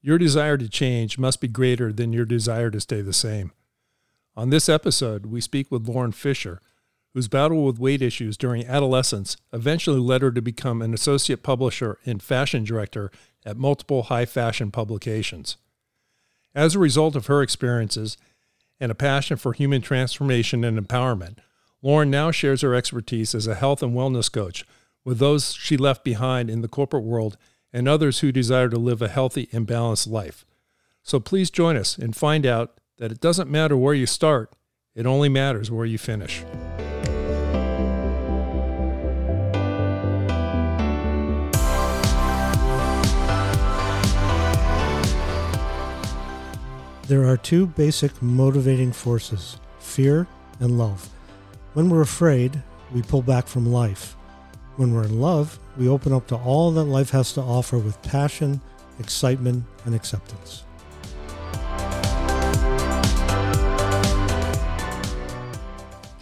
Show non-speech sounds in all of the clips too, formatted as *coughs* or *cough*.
Your desire to change must be greater than your desire to stay the same. On this episode, we speak with Lauren Fisher, whose battle with weight issues during adolescence eventually led her to become an associate publisher and fashion director at multiple high fashion publications. As a result of her experiences and a passion for human transformation and empowerment, Lauren now shares her expertise as a health and wellness coach with those she left behind in the corporate world and others who desire to live a healthy and balanced life. So please join us and find out that it doesn't matter where you start, it only matters where you finish. There are two basic motivating forces fear and love. When we're afraid, we pull back from life. When we're in love, we open up to all that life has to offer with passion, excitement, and acceptance.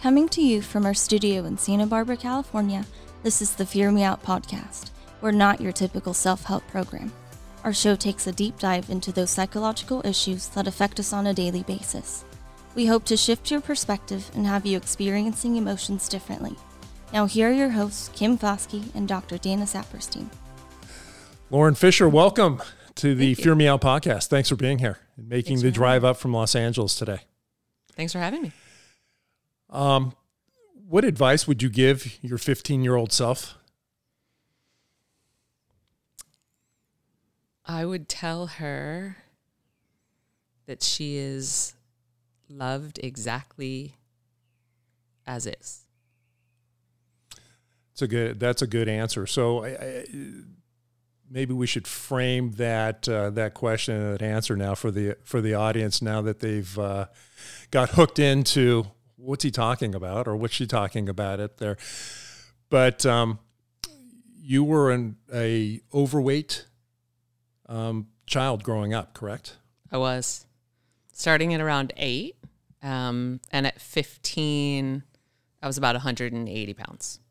Coming to you from our studio in Santa Barbara, California, this is the Fear Me Out podcast. We're not your typical self help program. Our show takes a deep dive into those psychological issues that affect us on a daily basis. We hope to shift your perspective and have you experiencing emotions differently. Now, here are your hosts, Kim Foskey and Dr. Dana Saperstein. Lauren Fisher, welcome to the Fear Me Out podcast. Thanks for being here and making the drive up from Los Angeles today. Thanks for having me. Um, what advice would you give your 15 year old self? I would tell her that she is loved exactly as is. It's a good. That's a good answer. So I, I, maybe we should frame that uh, that question and that answer now for the for the audience. Now that they've uh, got hooked into what's he talking about or what's she talking about it there, but um, you were an a overweight um, child growing up, correct? I was starting at around eight, um, and at 15, I was about 180 pounds.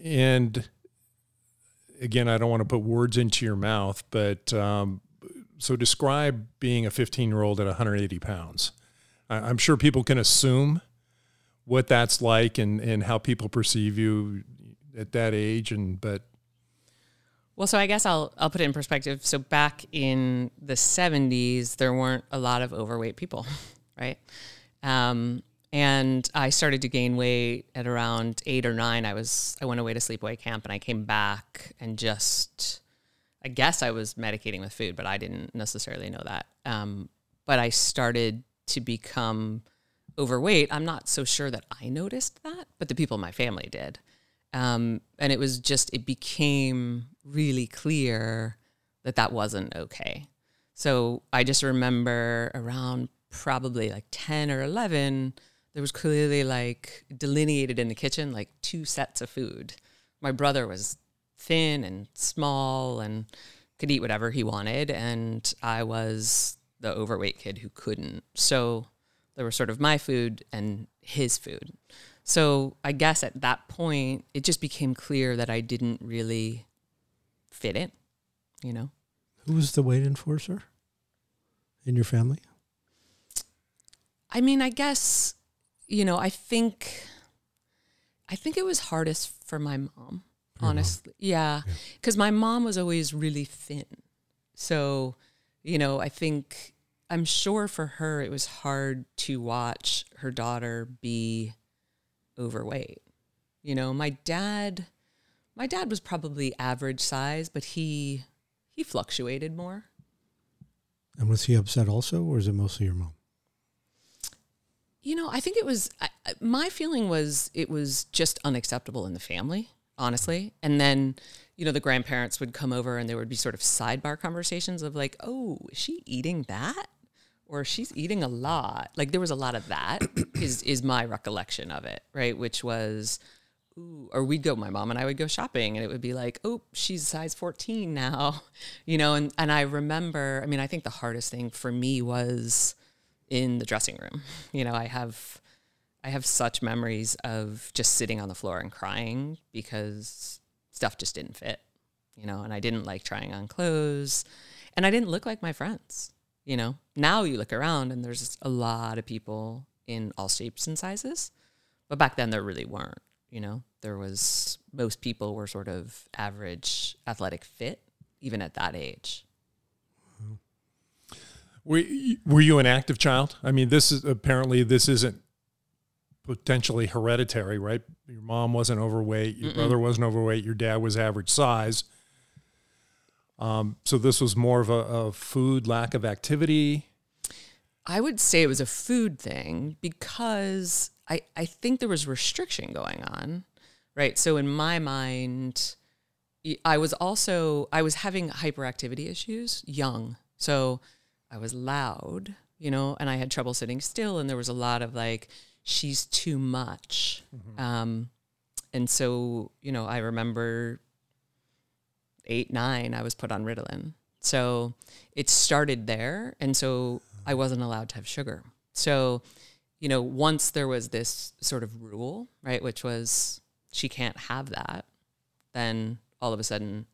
And again, I don't want to put words into your mouth, but um, so describe being a 15 year old at 180 pounds. I'm sure people can assume what that's like and, and how people perceive you at that age. And, but well, so I guess I'll I'll put it in perspective. So back in the '70s, there weren't a lot of overweight people, *laughs* right? Um, and I started to gain weight at around eight or nine. I was I went away to sleepaway camp, and I came back and just I guess I was medicating with food, but I didn't necessarily know that. Um, but I started to become overweight. I'm not so sure that I noticed that, but the people in my family did. Um, and it was just, it became really clear that that wasn't okay. So I just remember around probably like 10 or 11, there was clearly like delineated in the kitchen like two sets of food. My brother was thin and small and could eat whatever he wanted. And I was the overweight kid who couldn't. So there was sort of my food and his food. So I guess at that point, it just became clear that I didn't really fit in, you know? Who was the weight enforcer in your family? I mean, I guess, you know, I think, I think it was hardest for my mom, your honestly. Mom. Yeah. Because my mom was always really thin. So, you know, I think, I'm sure for her, it was hard to watch her daughter be overweight. You know, my dad my dad was probably average size, but he he fluctuated more. And was he upset also, or is it mostly your mom? You know, I think it was. I, my feeling was it was just unacceptable in the family, honestly. And then, you know, the grandparents would come over, and there would be sort of sidebar conversations of like, "Oh, is she eating that?" or she's eating a lot. Like there was a lot of that *coughs* is is my recollection of it, right? Which was ooh, or we'd go my mom and I would go shopping and it would be like, "Oh, she's size 14 now." *laughs* You know, and and I remember, I mean, I think the hardest thing for me was in the dressing room. *laughs* You know, I have I have such memories of just sitting on the floor and crying because stuff just didn't fit. you know, and I didn't like trying on clothes and I didn't look like my friends, you know. Now you look around and there's a lot of people in all shapes and sizes, but back then there really weren't, you know. There was most people were sort of average athletic fit even at that age. Were you, were you an active child? I mean, this is apparently this isn't potentially hereditary, right? Your mom wasn't overweight, your Mm-mm. brother wasn't overweight, your dad was average size. Um, so this was more of a, a food lack of activity. I would say it was a food thing because I, I think there was restriction going on, right? So in my mind, I was also I was having hyperactivity issues young, so I was loud, you know, and I had trouble sitting still, and there was a lot of like she's too much, um, and so you know I remember eight nine I was put on Ritalin, so it started there, and so I wasn't allowed to have sugar. So, you know, once there was this sort of rule, right, which was she can't have that, then all of a sudden,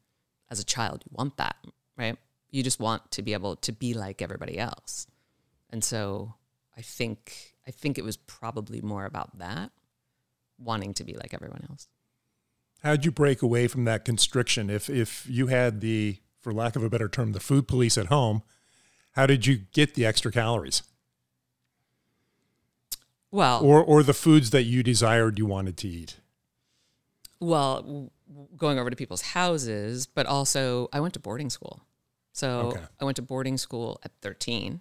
as a child, you want that, right? You just want to be able to be like everybody else. And so I think I think it was probably more about that, wanting to be like everyone else. How'd you break away from that constriction? If if you had the, for lack of a better term, the food police at home, how did you get the extra calories, Well, or or the foods that you desired you wanted to eat? well, w- going over to people's houses, but also I went to boarding school. So Okay. I went to boarding school at 13.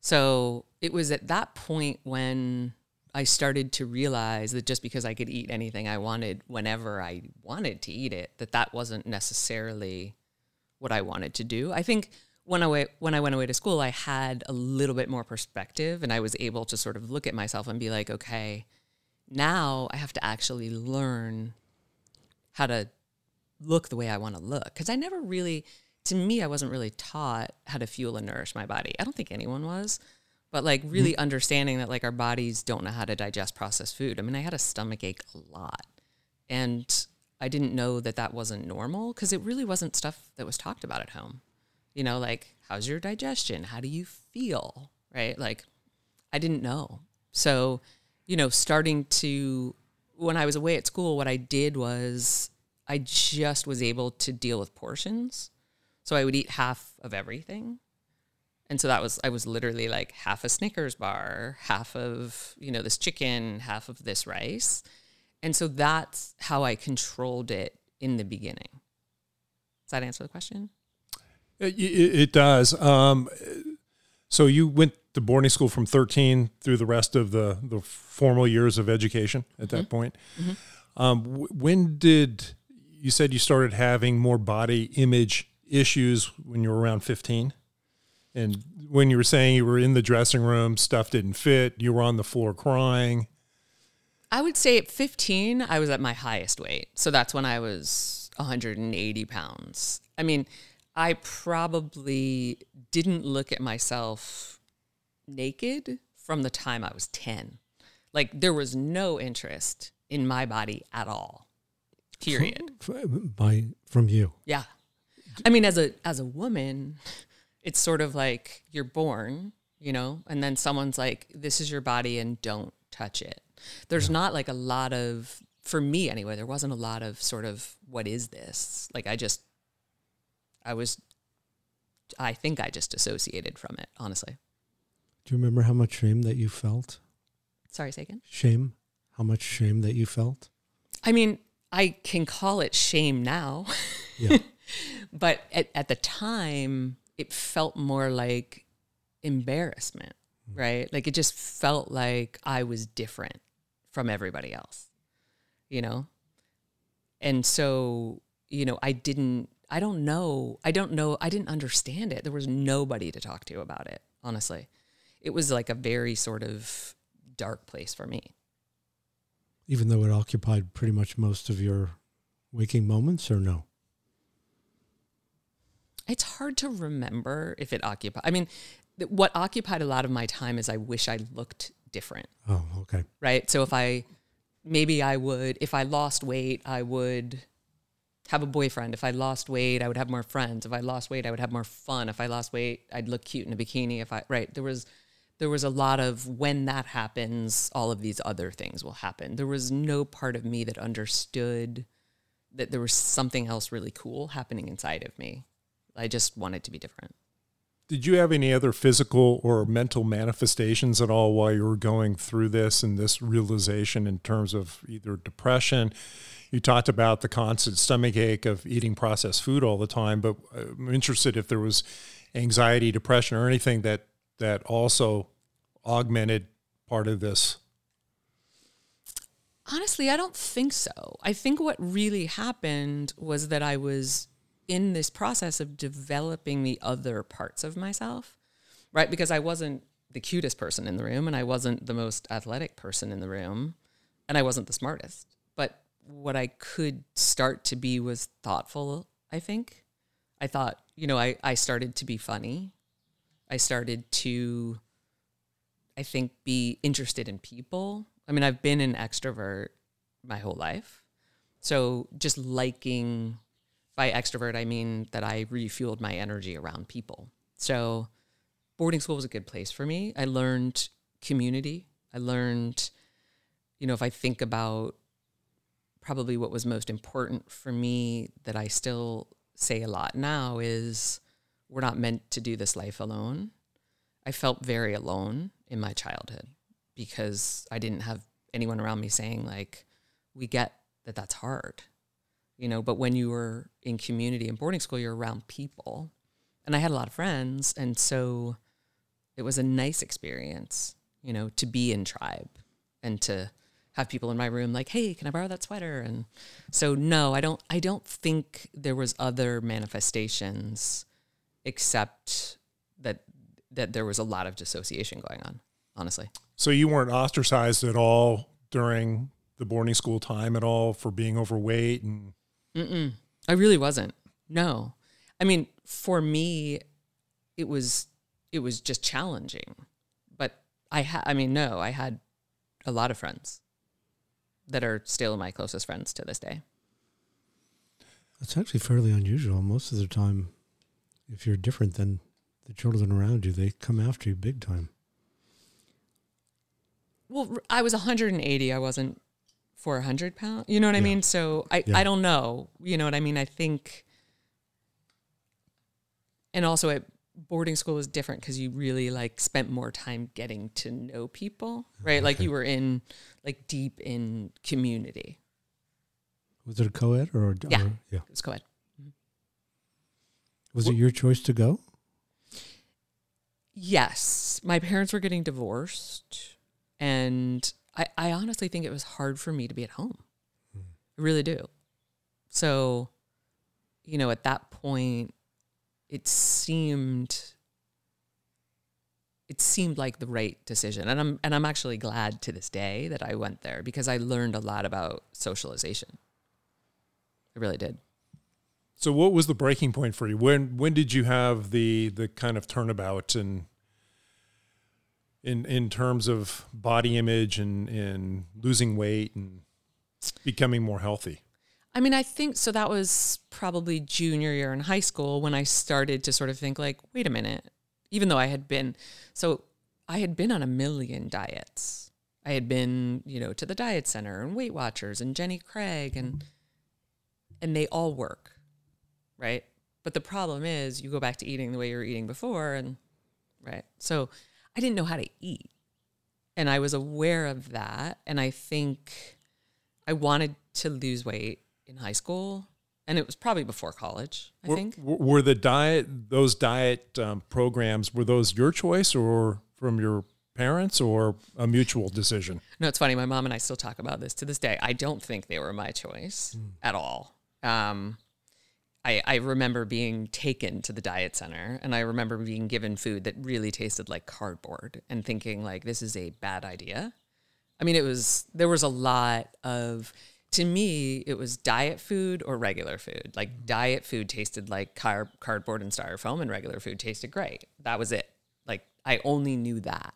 So it was at that point when I started to realize that just because I could eat anything I wanted whenever I wanted to eat it, that that wasn't necessarily what I wanted to do. I think when I went, when I went away to school, I had a little bit more perspective and I was able to sort of look at myself and be like, okay, now I have to actually learn how to look the way I want to look. Because I never really, to me, I wasn't really taught how to fuel and nourish my body. I don't think anyone was. But like really mm-hmm. understanding that like our bodies don't know how to digest processed food. I mean, I had a stomach ache a lot. And I didn't know that that wasn't normal because it really wasn't stuff that was talked about at home. You know, like, how's your digestion? How do you feel? Right? Like, I didn't know. So, you know, starting to, when I was away at school, what I did was I just was able to deal with portions. So I would eat half of everything. And so that was, I was literally like half a Snickers bar, half of, you know, this chicken, half of this rice. And so that's how I controlled it in the beginning. Does that answer the question? It, it, does. Um, so you went to boarding school from 13 through the rest of the, the formal years of education at that point. Um, w- when did you said you started having more body image issues when you were around 15? And when you were saying you were in the dressing room, stuff didn't fit, you were on the floor crying. I would say at 15, I was at my highest weight. So that's when I was 180 pounds. I mean, I probably didn't look at myself naked from the time I was 10. Like there was no interest in my body at all. Period. F- By from you. Yeah. I mean as a as a woman, it's sort of like you're born, you know, and then someone's like this is your body and don't touch it. There's not like a lot of for me anyway, there wasn't a lot of sort of what is this? Like I just I was I think I just associated from it, honestly. Do you remember how much shame that you felt? Sorry, say again. Shame? How much shame that you felt? I mean, I can call it shame now. Yeah. But at, at the time, it felt more like embarrassment, mm-hmm. right? Like it just felt like I was different from everybody else, you know? And so, you know, I didn't, I don't know, I don't know, I didn't understand it. There was nobody to talk to about it, honestly. It was like a very sort of dark place for me. Even though it occupied pretty much most of your waking moments, or no? It's hard to remember if it occupied. I mean, th- what occupied a lot of my time is I wish I looked different, Oh, okay. right? So if I maybe I would if I lost weight, I would have a boyfriend. If I lost weight, I would have more friends. If I lost weight, I would have more fun. If I lost weight, I'd look cute in a bikini. If I right, there was there was a lot of when that happens, all of these other things will happen. There was no part of me that understood that there was something else really cool happening inside of me. I just wanted to be different. Did you have any other physical or mental manifestations at all while you were going through this and this realization in terms of either depression? You talked about the constant stomach ache of eating processed food all the time, but I'm interested if there was anxiety, depression, or anything that that also augmented part of this. Honestly, I don't think so. I think what really happened was that I was in this process of developing the other parts of myself, right? Because I wasn't the cutest person in the room and I wasn't the most athletic person in the room and I wasn't the smartest. But what I could start to be was thoughtful, I think. I thought, you know, I, I started to be funny. I started to, I think, be interested in people. I mean, I've been an extrovert my whole life. So just liking by extrovert, I mean that I refueled my energy around people. So boarding school was a good place for me. I learned community. I learned, you know, if I think about probably what was most important for me that I still say a lot now is we're not meant to do this life alone. I felt very alone in my childhood because I didn't have anyone around me saying, like, we get that that's hard you know but when you were in community and boarding school you're around people. And i had a lot of friends and so it was a nice experience you know to be in tribe and to have people in my room like hey can i borrow that sweater? And so no i don't i don't think there was other manifestations except that that there was a lot of dissociation going on honestly. So you weren't ostracized at all during the boarding school time at all for being overweight and Mm-mm. I really wasn't. No. I mean, for me, it was it was just challenging. But I had I mean, no, I had a lot of friends that are still my closest friends to this day. It's actually fairly unusual. Most of the time, if you're different than the children around you, they come after you big time. Well, I was 180. I wasn't for a hundred pounds. You know what yeah. I mean? So I, yeah. I don't know. You know what I mean? I think, and also at boarding school was different because you really like spent more time getting to know people, right? Okay. Like you were in like deep in community. Was it a co-ed or, yeah, or, yeah, it was co-ed. Mm-hmm. Was it your choice to go? Yes, my parents were getting divorced, and I, I honestly think it was hard for me to be at home. Mm. I really do. So, you know, at that point, it seemed it seemed like the right decision. And I'm and I'm actually glad to this day that I went there because I learned a lot about socialization. I really did. So what was the breaking point for you? When when did you have the the kind of turnabout and in in terms of body image and and losing weight and becoming more healthy? I mean, I think so. That was probably junior year in high school when I started to sort of think, like, wait a minute. Even though I had been, so I had been on a million diets. I had been, you know, to the diet center and Weight Watchers and Jenny Craig and and they all work, right? But the problem is, you go back to eating the way you were eating before, and right. So I didn't know how to eat. And I was aware of that. And I think I wanted to lose weight in high school. And it was probably before college, I were, think. Were the diet, those diet um, programs, were those your choice or from your parents or a mutual decision? No, it's funny. My mom and I still talk about this to this day. I don't think they were my choice mm. at all. Um, I, I remember being taken to the diet center and I remember being given food that really tasted like cardboard and thinking like this is a bad idea. I mean it was there was a lot of to me it was diet food or regular food. Like mm-hmm. diet food tasted like car- cardboard and styrofoam and regular food tasted great. That was it. Like I only knew that.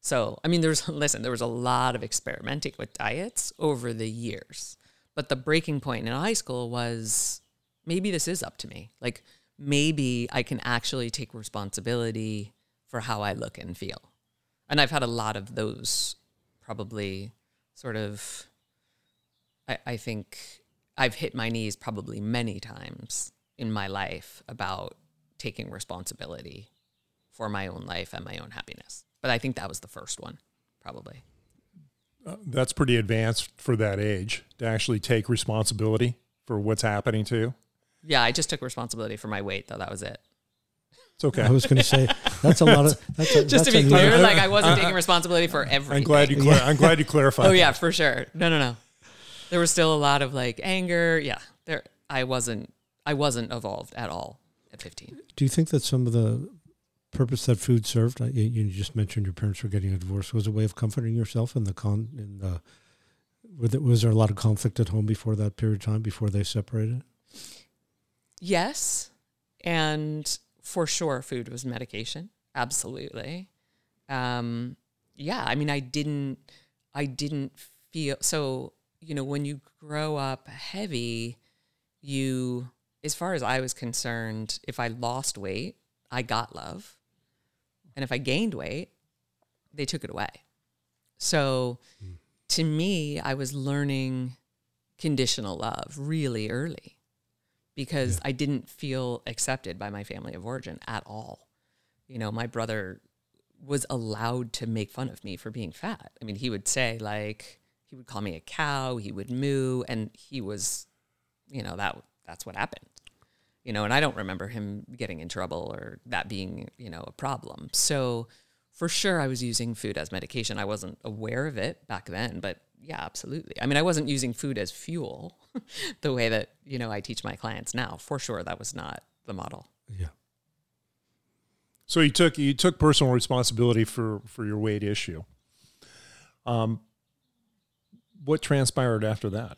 So, I mean there's *laughs* listen, there was a lot of experimenting with diets over the years but the breaking point in high school was maybe this is up to me. Like maybe I can actually take responsibility for how I look and feel. And I've had a lot of those probably sort of, I, I think I've hit my knees probably many times in my life about taking responsibility for my own life and my own happiness. But I think that was the first one, probably. Uh, that's pretty advanced for that age to actually take responsibility for what's happening to you. Yeah, I just took responsibility for my weight, though. That was it. It's okay. I was going to say that's a lot of *laughs* that's a, just that's to be clear, like I wasn't taking responsibility for everything. I'm glad you. Clar- I'm glad you clarified. Oh yeah, for sure. No, no, no. There was still a lot of like anger. Yeah, there. I wasn't. I wasn't evolved at all at 15. Do you think that some of the purpose that food served, uh, you, you just mentioned your parents were getting a divorce, was a way of comforting yourself in the con in the was there a lot of conflict at home before that period of time before they separated? Yes, and for sure, food was medication. Absolutely. Um, yeah, I mean, I didn't. I didn't feel so. You know, when you grow up heavy, you, as far as I was concerned, if I lost weight, I got love, and if I gained weight, they took it away. So, to me, I was learning conditional love really early because I didn't feel accepted by my family of origin at all. You know, my brother was allowed to make fun of me for being fat. I mean, he would say like he would call me a cow, he would moo and he was you know, that that's what happened. You know, and I don't remember him getting in trouble or that being, you know, a problem. So for sure I was using food as medication. I wasn't aware of it back then, but yeah, absolutely. I mean, I wasn't using food as fuel *laughs* the way that, you know, I teach my clients now. For sure that was not the model. Yeah. So you took you took personal responsibility for for your weight issue. Um, what transpired after that?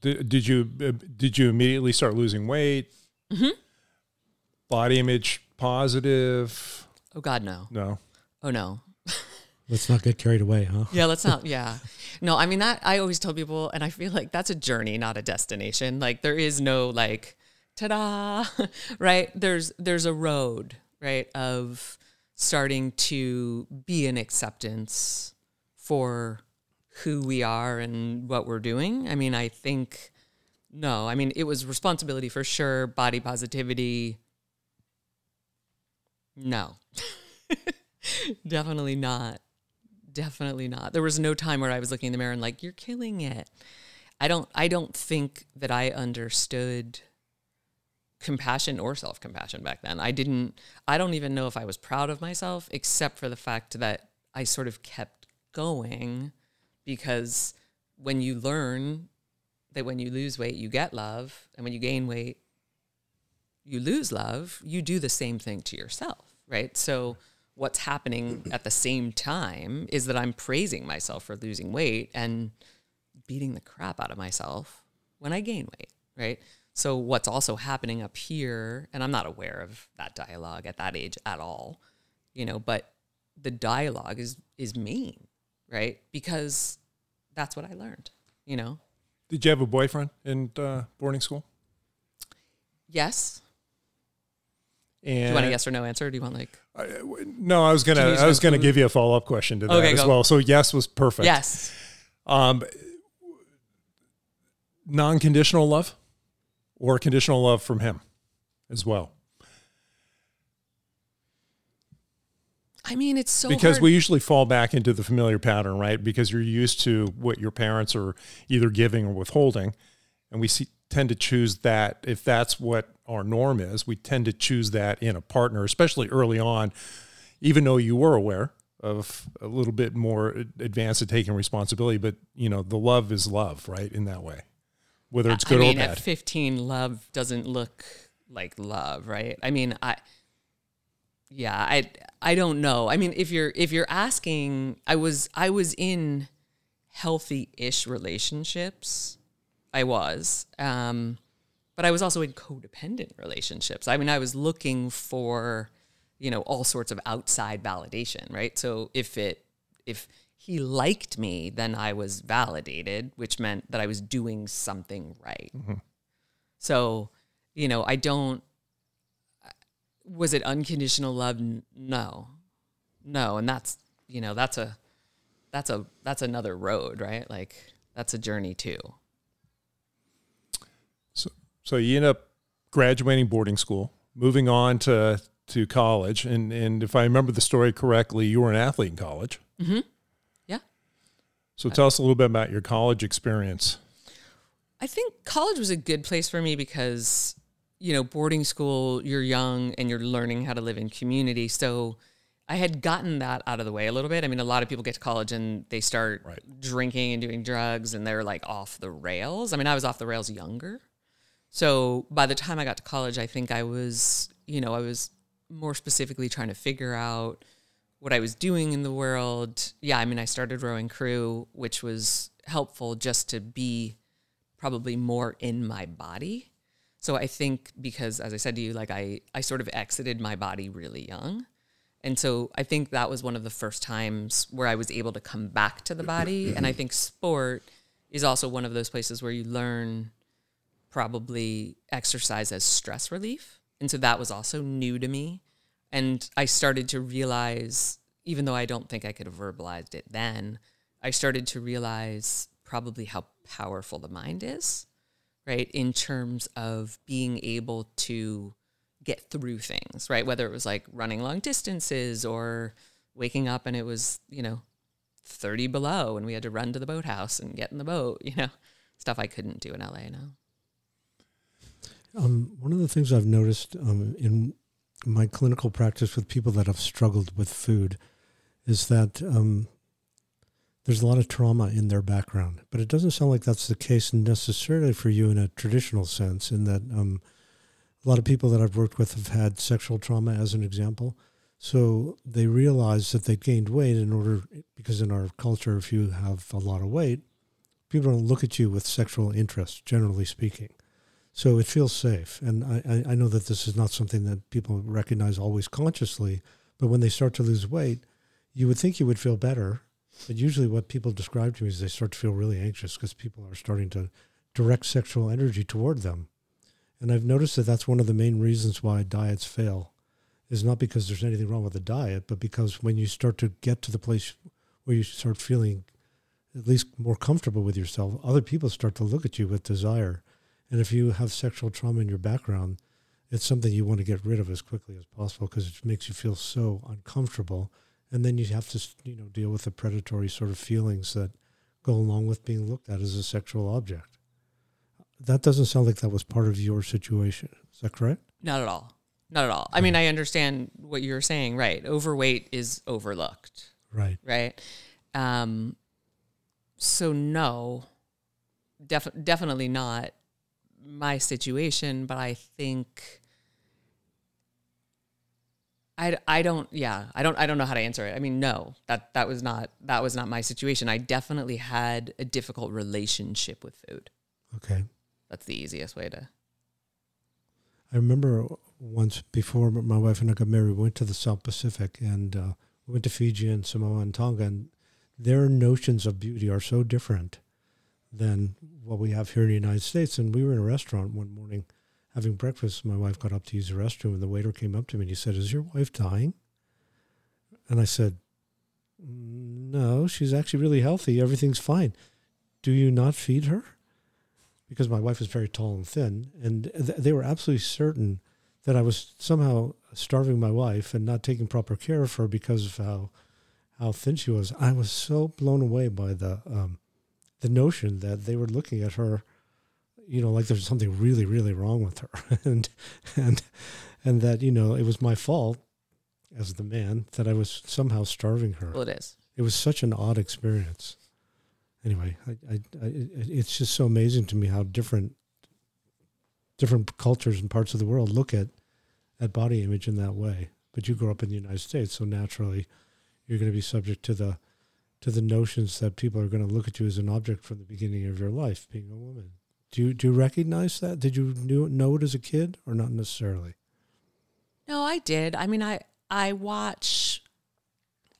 Did, did you uh, did you immediately start losing weight? Mhm. Body image positive? Oh God, no. No. Oh no. Let's not get carried away, huh? Yeah, let's not. Yeah. No, I mean, that I always tell people, and I feel like that's a journey, not a destination. Like, there is no like, ta da, *laughs* right? There's, there's a road, right, of starting to be an acceptance for who we are and what we're doing. I mean, I think, no, I mean, it was responsibility for sure, body positivity. No, *laughs* definitely not. Definitely not. There was no time where I was looking in the mirror and like, you're killing it. I don't I don't think that I understood compassion or self-compassion back then. I didn't I don't even know if I was proud of myself except for the fact that I sort of kept going because when you learn that when you lose weight you get love and when you gain weight you lose love, you do the same thing to yourself, right? So what's happening at the same time is that I'm praising myself for losing weight and beating the crap out of myself when I gain weight, right? So what's also happening up here, and I'm not aware of that dialogue at that age at all, you know, but the dialogue is is mean, right? Because that's what I learned, you know. Did you have a boyfriend in uh, boarding school? Yes. And Do you want a yes or no answer? Do you want like no, I was gonna Did you use I was gonna food? give you a follow up question to that Okay, as go. well. So yes was perfect. yes? Um, non conditional love or conditional love from him as well. I mean, it's so because hard. we usually fall back into the familiar pattern, right? Because you're used to what your parents are either giving or withholding. And we see, tend to choose that if that's what our norm is, we tend to choose that in a partner, especially early on, even though you were aware of a little bit more advanced at taking responsibility. But, you know, the love is love, right? In that way, whether it's good I mean, or at bad. 15, love doesn't look like love, right? I mean, I, yeah, I, I don't know. I mean, if you're, if you're asking, I was, I was in healthy-ish relationships. I was, um, but I was also in codependent relationships. I mean, I was looking for, you know, all sorts of outside validation, right? So if it, if he liked me, then I was validated, which meant that I was doing something right. Mm-hmm. So, you know, I don't. Was it unconditional love? No, no, and that's you know that's a that's a that's another road, right? Like that's a journey too. So, you end up graduating boarding school, moving on to to college, and and if I remember the story correctly, you were an athlete in college. Mm-hmm. Yeah. So tell us a little bit about your college experience. I think college was a good place for me because, you know, boarding school, you're young and you're learning how to live in community. So I had gotten that out of the way a little bit. I mean, a lot of people get to college and they start Right. drinking and doing drugs and they're like off the rails. I mean, I was off the rails younger. So by the time I got to college, I think I was, you know, I was more specifically trying to figure out what I was doing in the world. Yeah, I mean, I started rowing crew, which was helpful just to be probably more in my body. So I think because as I said to you like I I sort of exited my body really young. And so I think that was one of the first times where I was able to come back to the body and I think sport is also one of those places where you learn probably exercise as stress relief. And so that was also new to me. And I started to realize, even though I don't think I could have verbalized it then, I started to realize probably how powerful the mind is, right? In terms of being able to get through things, right? Whether it was like running long distances or waking up and it was, you know, 30 below and we had to run to the boathouse and get in the boat, you know, stuff I couldn't do in LA now. Um, one of the things I've noticed um, in my clinical practice with people that have struggled with food is that um, there's a lot of trauma in their background, but it doesn't sound like that's the case necessarily for you in a traditional sense. In that um, a lot of people that I've worked with have had sexual trauma, as an example. So they realize that they gained weight in order, because in our culture, if you have a lot of weight, people don't look at you with sexual interest, generally speaking. So it feels safe. And I, I- know that this is not something that people recognize always consciously, but when they start to lose weight, you would think you would feel better. But usually what people describe to me is they start to feel really anxious because people are starting to direct sexual energy toward them. And I've noticed that that's one of the main reasons why diets fail is not because there's anything wrong with the diet, but because when you start to get to the place where you start feeling at least more comfortable with yourself, other people start to look at you with desire. And if you have sexual trauma in your background, it's something you want to get rid of as quickly as possible because it makes you feel so uncomfortable. And then you have to, you know, deal with the predatory sort of feelings that go along with being looked at as a sexual object. That doesn't sound like that was part of your situation. Is that correct? Not at all. Not at all. I mean, I understand what you're saying, right? Overweight is overlooked, Right. right? Um, so no, def- definitely not my situation, but I think I, I don't yeah I don't I don't know how to answer it. I mean no that that was not that was not my situation. I definitely had a difficult relationship with food. Okay. That's the easiest way to I remember once before my wife and I got married, we went to the South Pacific and uh, we went to Fiji and Samoa and Tonga, and their notions of beauty are so different than what we have here in the United States. And we were in a restaurant one morning having breakfast. My wife got up to use the restroom, and the waiter came up to me and he said, "Is your wife dying?" And I said, "No, she's actually really healthy. Everything's fine. Do you not feed her?" because my wife is very tall and thin, and th- they were absolutely certain that I was somehow starving my wife and not taking proper care of her because of how how thin she was. I was so blown away by the um, the notion that they were looking at her, you know, like there's something really really wrong with her, *laughs* and and and that you know it was my fault as the man that I was somehow starving her. well it is. It was such an odd experience. Anyway, I, I, I, it's just so amazing to me how different different cultures and parts of the world look at at body image in that way. But you grew up in the United States, so naturally, you're going to be subject to the to the notions that people are going to look at you as an object from the beginning of your life, being a woman. Do you do you recognize that? Did you knew, know it as a kid, or not necessarily? No, I did. I mean, I I watch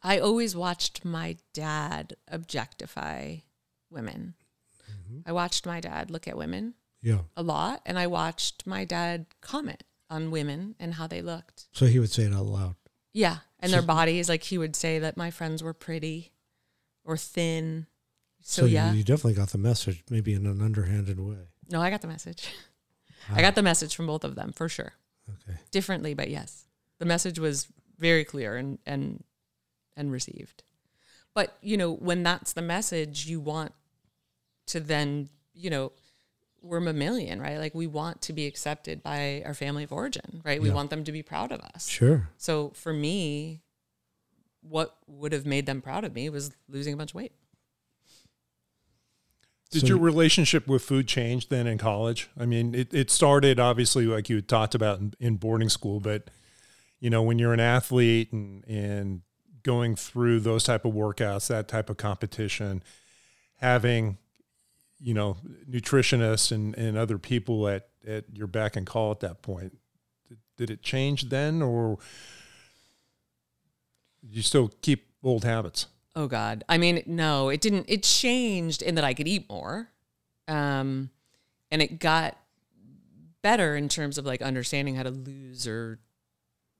I always watched my dad objectify women. Mm-hmm. I watched my dad look at women Yeah. a lot, and I watched my dad comment on women and how they looked. So he would say it out loud. Yeah, and their bodies. Like he would say that my friends were pretty or thin. So, you- yeah, you, definitely got the message, maybe in an underhanded way. no, I got the message. I got the message from both of them for sure. Okay. differently, but yes, the message was very clear and and and received. But you know, when that's the message, you want to then you know we're mammalian, right? Like we want to be accepted by our family of origin, right? We Yeah. want them to be proud of us. Sure. So for me, what would have made them proud of me was losing a bunch of weight. Did So- your relationship with food change then in college? I mean, it, it started obviously like you had talked about in, in boarding school, but you know, when you're an athlete and, and going through those type of workouts, that type of competition, having, you know, nutritionists and, and other people at, at your back and call at that point, did, did it change then or did you still keep old habits? Oh God. I mean, no, it didn't. It changed in that I could eat more, um, and it got better in terms of like understanding how to lose or,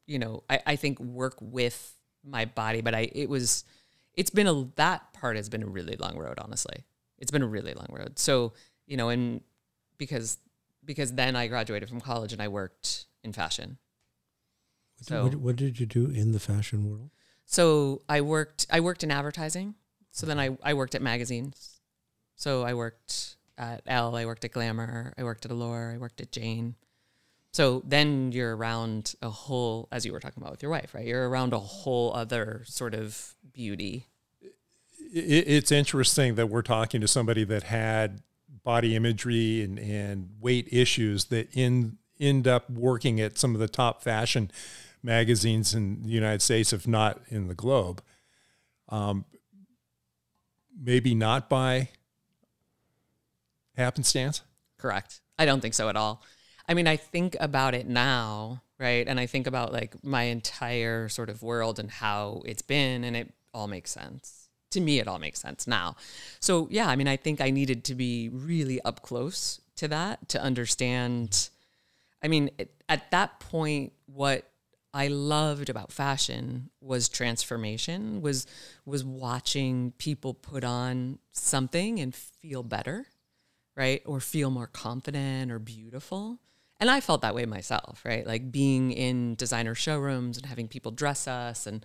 you know, I, I think work with my body. But I, it was, it's been a that part has been a really long road. Honestly, it's been a really long road. So you know, and because because then I graduated from college and I worked in fashion. So what, what did you do in the fashion world? So I worked I worked in advertising. So then I, I worked at magazines. So I worked at Elle, I worked at Glamour, I worked at Allure, I worked at Jane. So then you're around a whole as you were talking about with your wife, right? You're around a whole other sort of beauty. it, it's interesting that we're talking to somebody that had body imagery and, and weight issues that in, end up working at some of the top fashion magazines in the United States, if not in the globe. Um, maybe not by happenstance. Correct. I don't think so at all. I mean, I think about it now, right? And I think about like my entire sort of world and how it's been, and it all makes sense. To me, it all makes sense now. So, yeah, I mean, I think I needed to be really up close to that to understand. I mean, at that point, what I loved about fashion was transformation, was was watching people put on something and feel better right? Or feel more confident or beautiful. And I felt that way myself, right? Like being in designer showrooms and having people dress us and,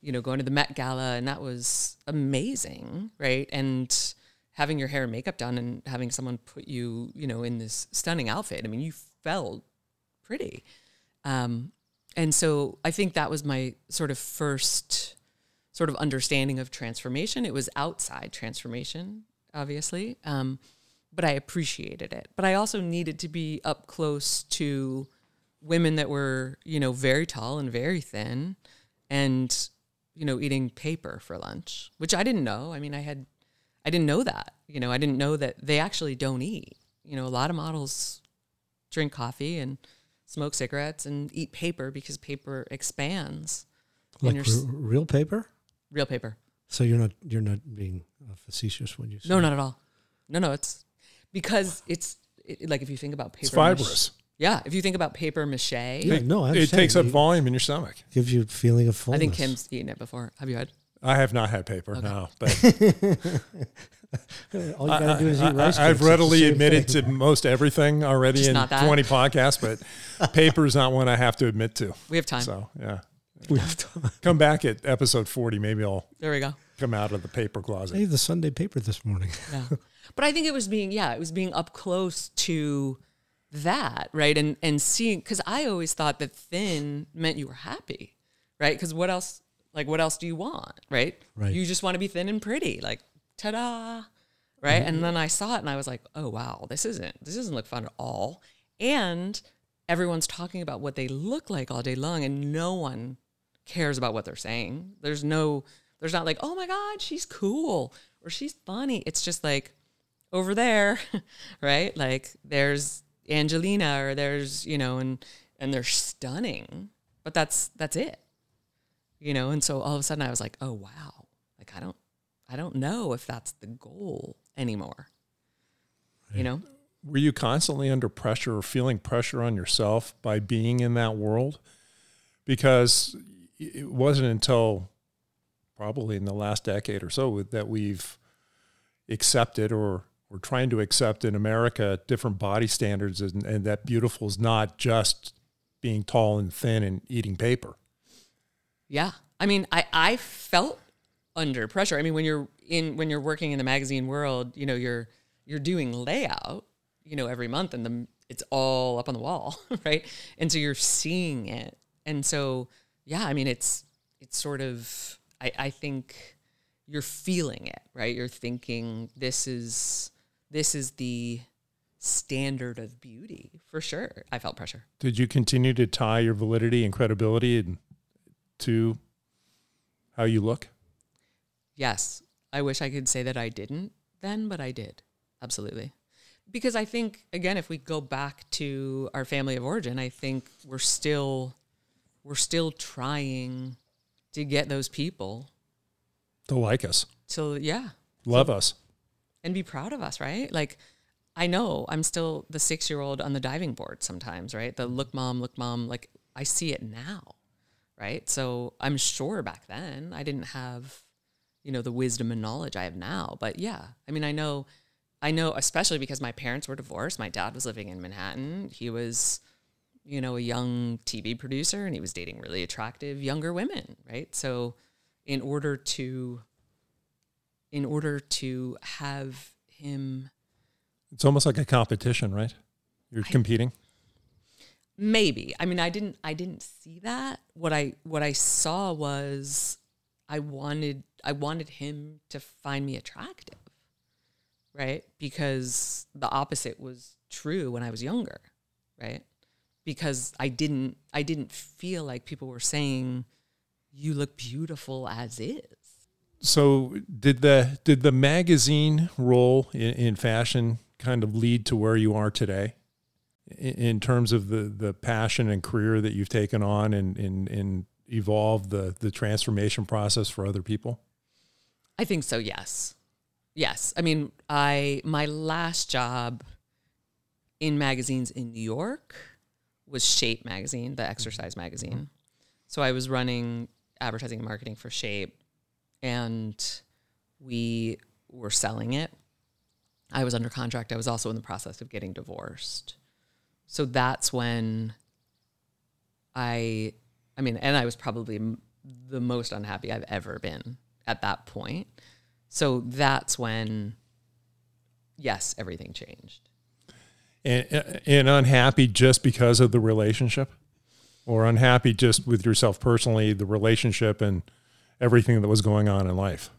you know, going to the Met Gala. And that was amazing, right? And having your hair and makeup done and having someone put you, you know, in this stunning outfit. I mean, you felt pretty. Um, and so I think that was my sort of first sort of understanding of transformation. It was outside transformation, obviously. Um, but I appreciated it. But I also needed to be up close to women that were, you know, very tall and very thin and, you know, eating paper for lunch, which I didn't know. I mean, I had, I didn't know that. You know, I didn't know that they actually don't eat. You know, a lot of models drink coffee and smoke cigarettes and eat paper because paper expands. Like your r- s- real paper? real paper. So you're not you're not being uh, facetious when you say No, not at all. No, no, it's because it's it, like if you think about paper, It's mach- fibrous. yeah, if you think about paper mache, Yeah, no, I it takes up volume in your stomach. gives you a feeling of fullness. I think Kim's eaten it before. Have you had? I have not had paper, no, *laughs* but *laughs* All you gotta do is eat rice. I, rice. have cakes, it's the readily admitted thing. to most everything already Just in not 20 podcasts, but *laughs* paper is not one I have to admit to. We have time. So, yeah. We have to *laughs* Come back at episode 40. Maybe I'll There we go. come out of the paper closet. Hey, the Sunday paper this morning. Yeah. but I think it was being, yeah, it was being up close to that, right? And and seeing because I always thought that thin meant you were happy, right? Because what else? Like, what else do you want, right? Right. You just want to be thin and pretty, like, ta-da, right? And mm-hmm. then I saw it and I was like, oh wow, this isn't this doesn't look fun at all. And everyone's talking about what they look like all day long, and no one cares about what they're saying. There's no, there's not like, oh my God, she's cool or she's funny. It's just like over there, *laughs* right? Like there's Angelina or there's, you know, and and they're stunning. But that's that's it. you know? And so all of a sudden I was like, oh, wow. Like, I don't, I don't know if that's the goal anymore, you know? Were you constantly under pressure or feeling pressure on yourself by being in that world? Because it wasn't until probably in the last decade or so that we've accepted or we're trying to accept in America different body standards and, and that beautiful is not just being tall and thin and eating paper. Yeah. I mean, I, I felt under pressure. I mean, when you're in when you're working in the magazine world, you know, you're you're doing layout, you know, every month and the it's all up on the wall, *laughs* right? And so you're seeing it. And so yeah, I mean it's it's sort of I, I think you're feeling it, right? You're thinking this is this is the standard of beauty for sure. I felt pressure. Did you continue to tie your validity and credibility to how you look? Yes. I wish I could say that I didn't then, but I did. Absolutely. Because I think again if we go back to our family of origin, I think we're still we're still trying to get those people to like us. To yeah. Love us. And be proud of us, right? Like I know I'm still the 6-year-old on the diving board sometimes, right? The look mom, look mom, like I see it now. Right? So I'm sure back then I didn't have you know the wisdom and knowledge I have now, but yeah. I mean, I know I know especially because my parents were divorced. My dad was living in Manhattan. He was you know, a young TV producer and he was dating really attractive younger women, right? So in order to in order to have him It's almost like a competition, right? You're I, competing. Maybe. I mean, I didn't I didn't see that. What I what I saw was I wanted I wanted him to find me attractive. Right? Because the opposite was true when I was younger, right? because I didn't I didn't feel like people were saying you look beautiful as is. So did the did the magazine role in, in fashion kind of lead to where you are today? In, in, terms of the the passion and career that you've taken on and and, and evolved the the transformation process for other people? I think so, yes. Yes. I mean, I my last job in magazines in New York was Shape magazine, the exercise magazine. So I was running advertising and marketing for Shape, and we were selling it. I was under contract. I was also in the process of getting divorced. So that's when I, I mean, and I was probably the most unhappy I've ever been at that point. So that's when, yes, everything changed and, uh, and unhappy just because of the relationship or unhappy just with yourself personally, the relationship and everything that was going on in life?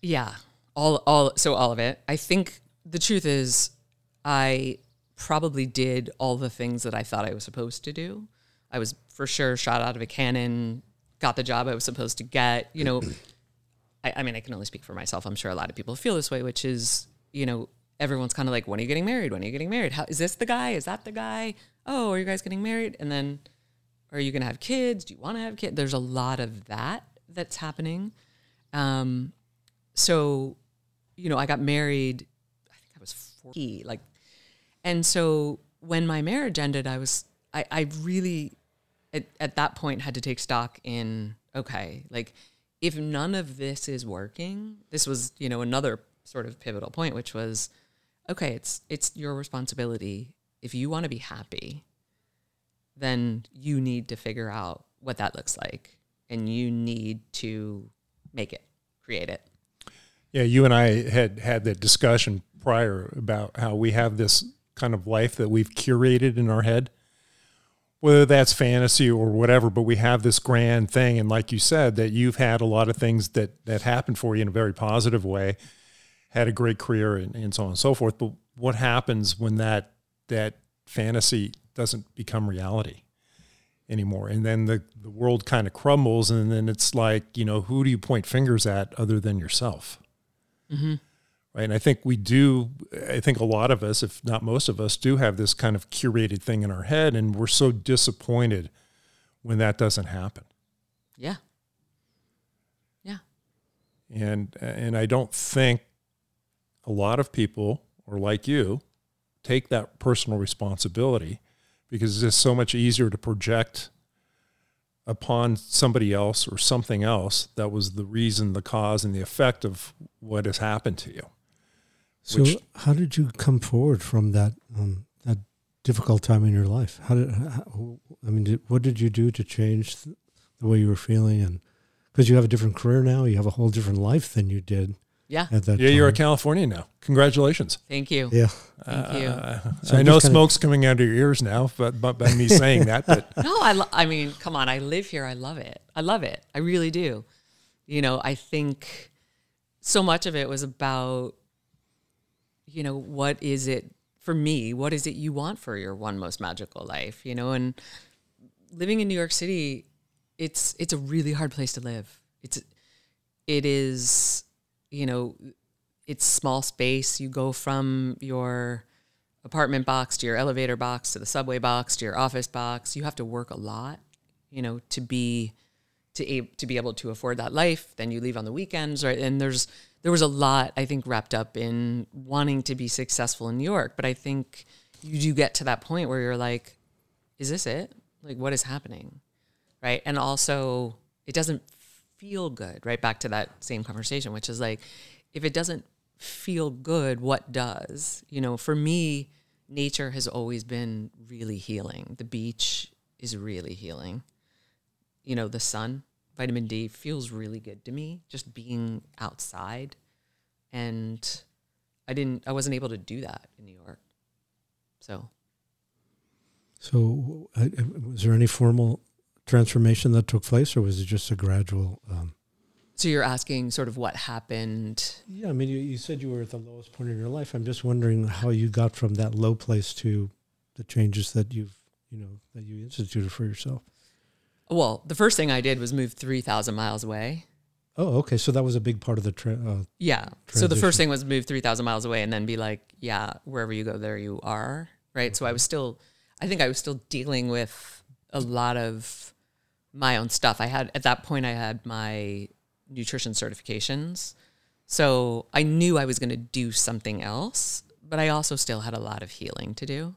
Yeah. All all so all of it. I think the truth is I probably did all the things that I thought I was supposed to do. I was for sure shot out of a cannon, got the job I was supposed to get, you know. *clears throat* I, I mean, I can only speak for myself. I'm sure a lot of people feel this way, which is, you know, everyone's kind of like, when are you getting married? When are you getting married? How is this the guy? Is that the guy? Oh, are you guys getting married? And then are you going to have kids? Do you want to have kids? There's a lot of that that's happening. Um, so, you know, I got married, I think I was 40, like, and so when my marriage ended, I was, I, I really, at, at that point had to take stock in, okay, like if none of this is working, this was, you know, another sort of pivotal point, which was, okay, it's it's your responsibility. If you want to be happy, then you need to figure out what that looks like and you need to make it, create it. Yeah, you and I had had that discussion prior about how we have this kind of life that we've curated in our head whether that's fantasy or whatever, but we have this grand thing. And like you said, that you've had a lot of things that that happened for you in a very positive way had a great career and, and so on and so forth. But what happens when that that fantasy doesn't become reality anymore? And then the, the world kind of crumbles and then it's like, you know, who do you point fingers at other than yourself? Mm-hmm. Right. And I think we do, I think a lot of us, if not most of us, do have this kind of curated thing in our head. And we're so disappointed when that doesn't happen. Yeah. Yeah. And and I don't think a lot of people or like you take that personal responsibility because it's just so much easier to project upon somebody else or something else that was the reason, the cause, and the effect of what has happened to you. So, Which- how did you come forward from that um, that difficult time in your life? How did how, I mean? Did, what did you do to change the way you were feeling? And because you have a different career now, you have a whole different life than you did Yeah. at that Yeah, time. you're a Californian now. Congratulations. Thank you. yeah. Thank you. Uh, So I know just kinda- smoke's coming out of your ears now, but, but by me saying that, but *laughs* No, I, lo- I mean, come on. I live here. I love it. I love it. I really do. You know, I think so much of it was about, you know, what is it for me? What is it you want for your one most magical life? You know, and living in New York City, it's it's a really hard place to live. It's it is, you know, it's small space. You go from your apartment box to your elevator box to the subway box to your office box. You have to work a lot, you know, to be to a, to be able to afford that life. Then you leave on the weekends, right? And there's there was a lot I think wrapped up in wanting to be successful in New York, but I think you do get to that point where you're like, is this it? Like what is happening? Right? And also it doesn't feel good, right? Back to that same conversation, which is like if it doesn't feel good, what does? You know, for me, nature has always been really healing. The beach is really healing. You know, the sun, vitamin D feels really good to me just being outside. And I didn't I wasn't able to do that in New York. So, So, uh, was there any formal transformation that took place, or was it just a gradual? Um, so you're asking sort of what happened yeah, I mean, you, you said you were at the lowest point in your life. I'm just wondering how you got from that low place to the changes that you've, you know, that you instituted for yourself. Well, the first thing I did was move 3,000 miles away. Oh, okay. So that was a big part of the tra- uh, Yeah. So the first thing was move 3,000 miles away and then be like, yeah, wherever you go, there you are. Right. So I was still, I think I was still dealing with a lot of my own stuff. I had, at that point, I had my nutrition certifications. So I knew I was going to do something else, but I also still had a lot of healing to do.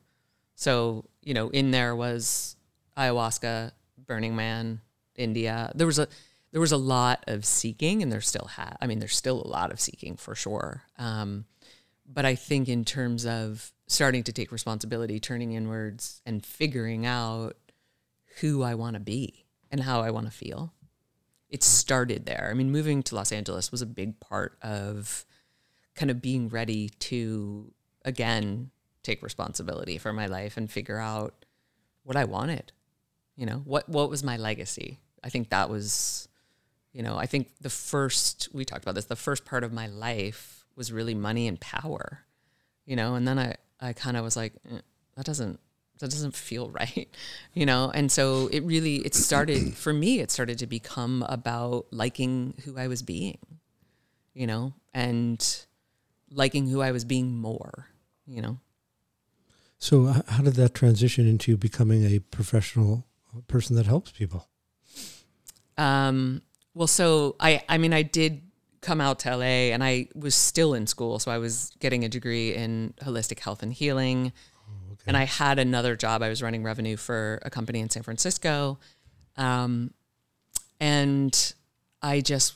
So, you know, in there was ayahuasca, Burning Man, India. There was a there was a lot of seeking, and there still had. I mean, there's still a lot of seeking for sure. Um, but I think in terms of starting to take responsibility, turning inwards, and figuring out who I want to be and how I want to feel, it started there. I mean, moving to Los Angeles was a big part of kind of being ready to again take responsibility for my life and figure out what I wanted. You know, what what was my legacy? I think that was you know, I think the first we talked about this, the first part of my life was really money and power. You know, and then I I kind of was like eh, that doesn't that doesn't feel *laughs* right. You know, and so it really it started *clears throat* for me it started to become about liking who I was being. You know, and liking who I was being more, you know. So, how did that transition into becoming a professional person that helps people? Um, well, so I, I mean, I did come out to LA and I was still in school. So I was getting a degree in holistic health and healing. And I had another job. I was running revenue for a company in San Francisco. Um, and I just,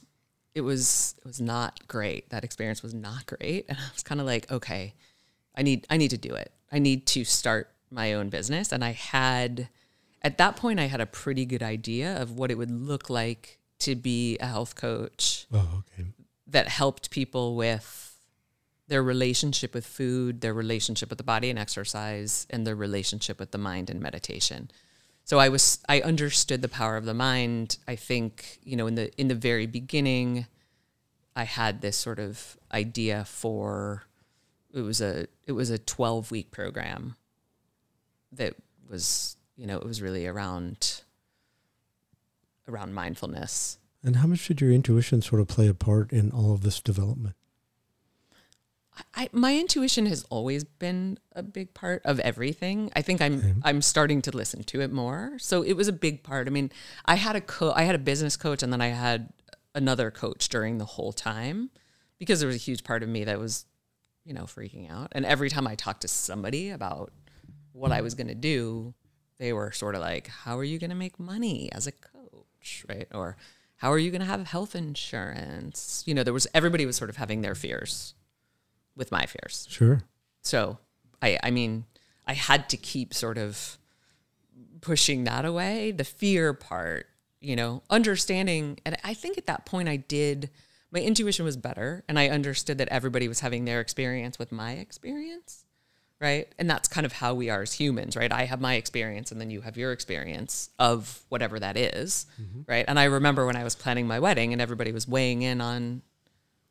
it was, it was not great. That experience was not great. And I was kind of like, okay, I need, I need to do it. I need to start my own business. And I had, at that point, I had a pretty good idea of what it would look like to be a health coach Oh, okay. that helped people with their relationship with food, their relationship with the body and exercise, and their relationship with the mind and meditation. So I was I understood the power of the mind. I think, you know, in the in the very beginning, I had this sort of idea for it was a it was a 12 week program that was, you know, it was really around around mindfulness. And how much did your intuition sort of play a part in all of this development? I, my intuition has always been a big part of everything. I think I'm I'm starting to listen to it more. So it was a big part. I mean, I had a co- I had a business coach and then I had another coach during the whole time because there was a huge part of me that was, you know, freaking out. And every time I talked to somebody about what I mm-hmm. was going to do, they were sort of like, "How are you going to make money as a coach?" right? Or how are you going to have health insurance? You know, there was everybody was sort of having their fears with my fears. Sure. So I I mean, I had to keep sort of pushing that away, the fear part, you know, understanding and I think at that point I did my intuition was better and I understood that everybody was having their experience with my experience. Right. And that's kind of how we are as humans, right? I have my experience and then you have your experience of whatever that is, mm-hmm. Right. And I remember when I was planning my wedding and everybody was weighing in on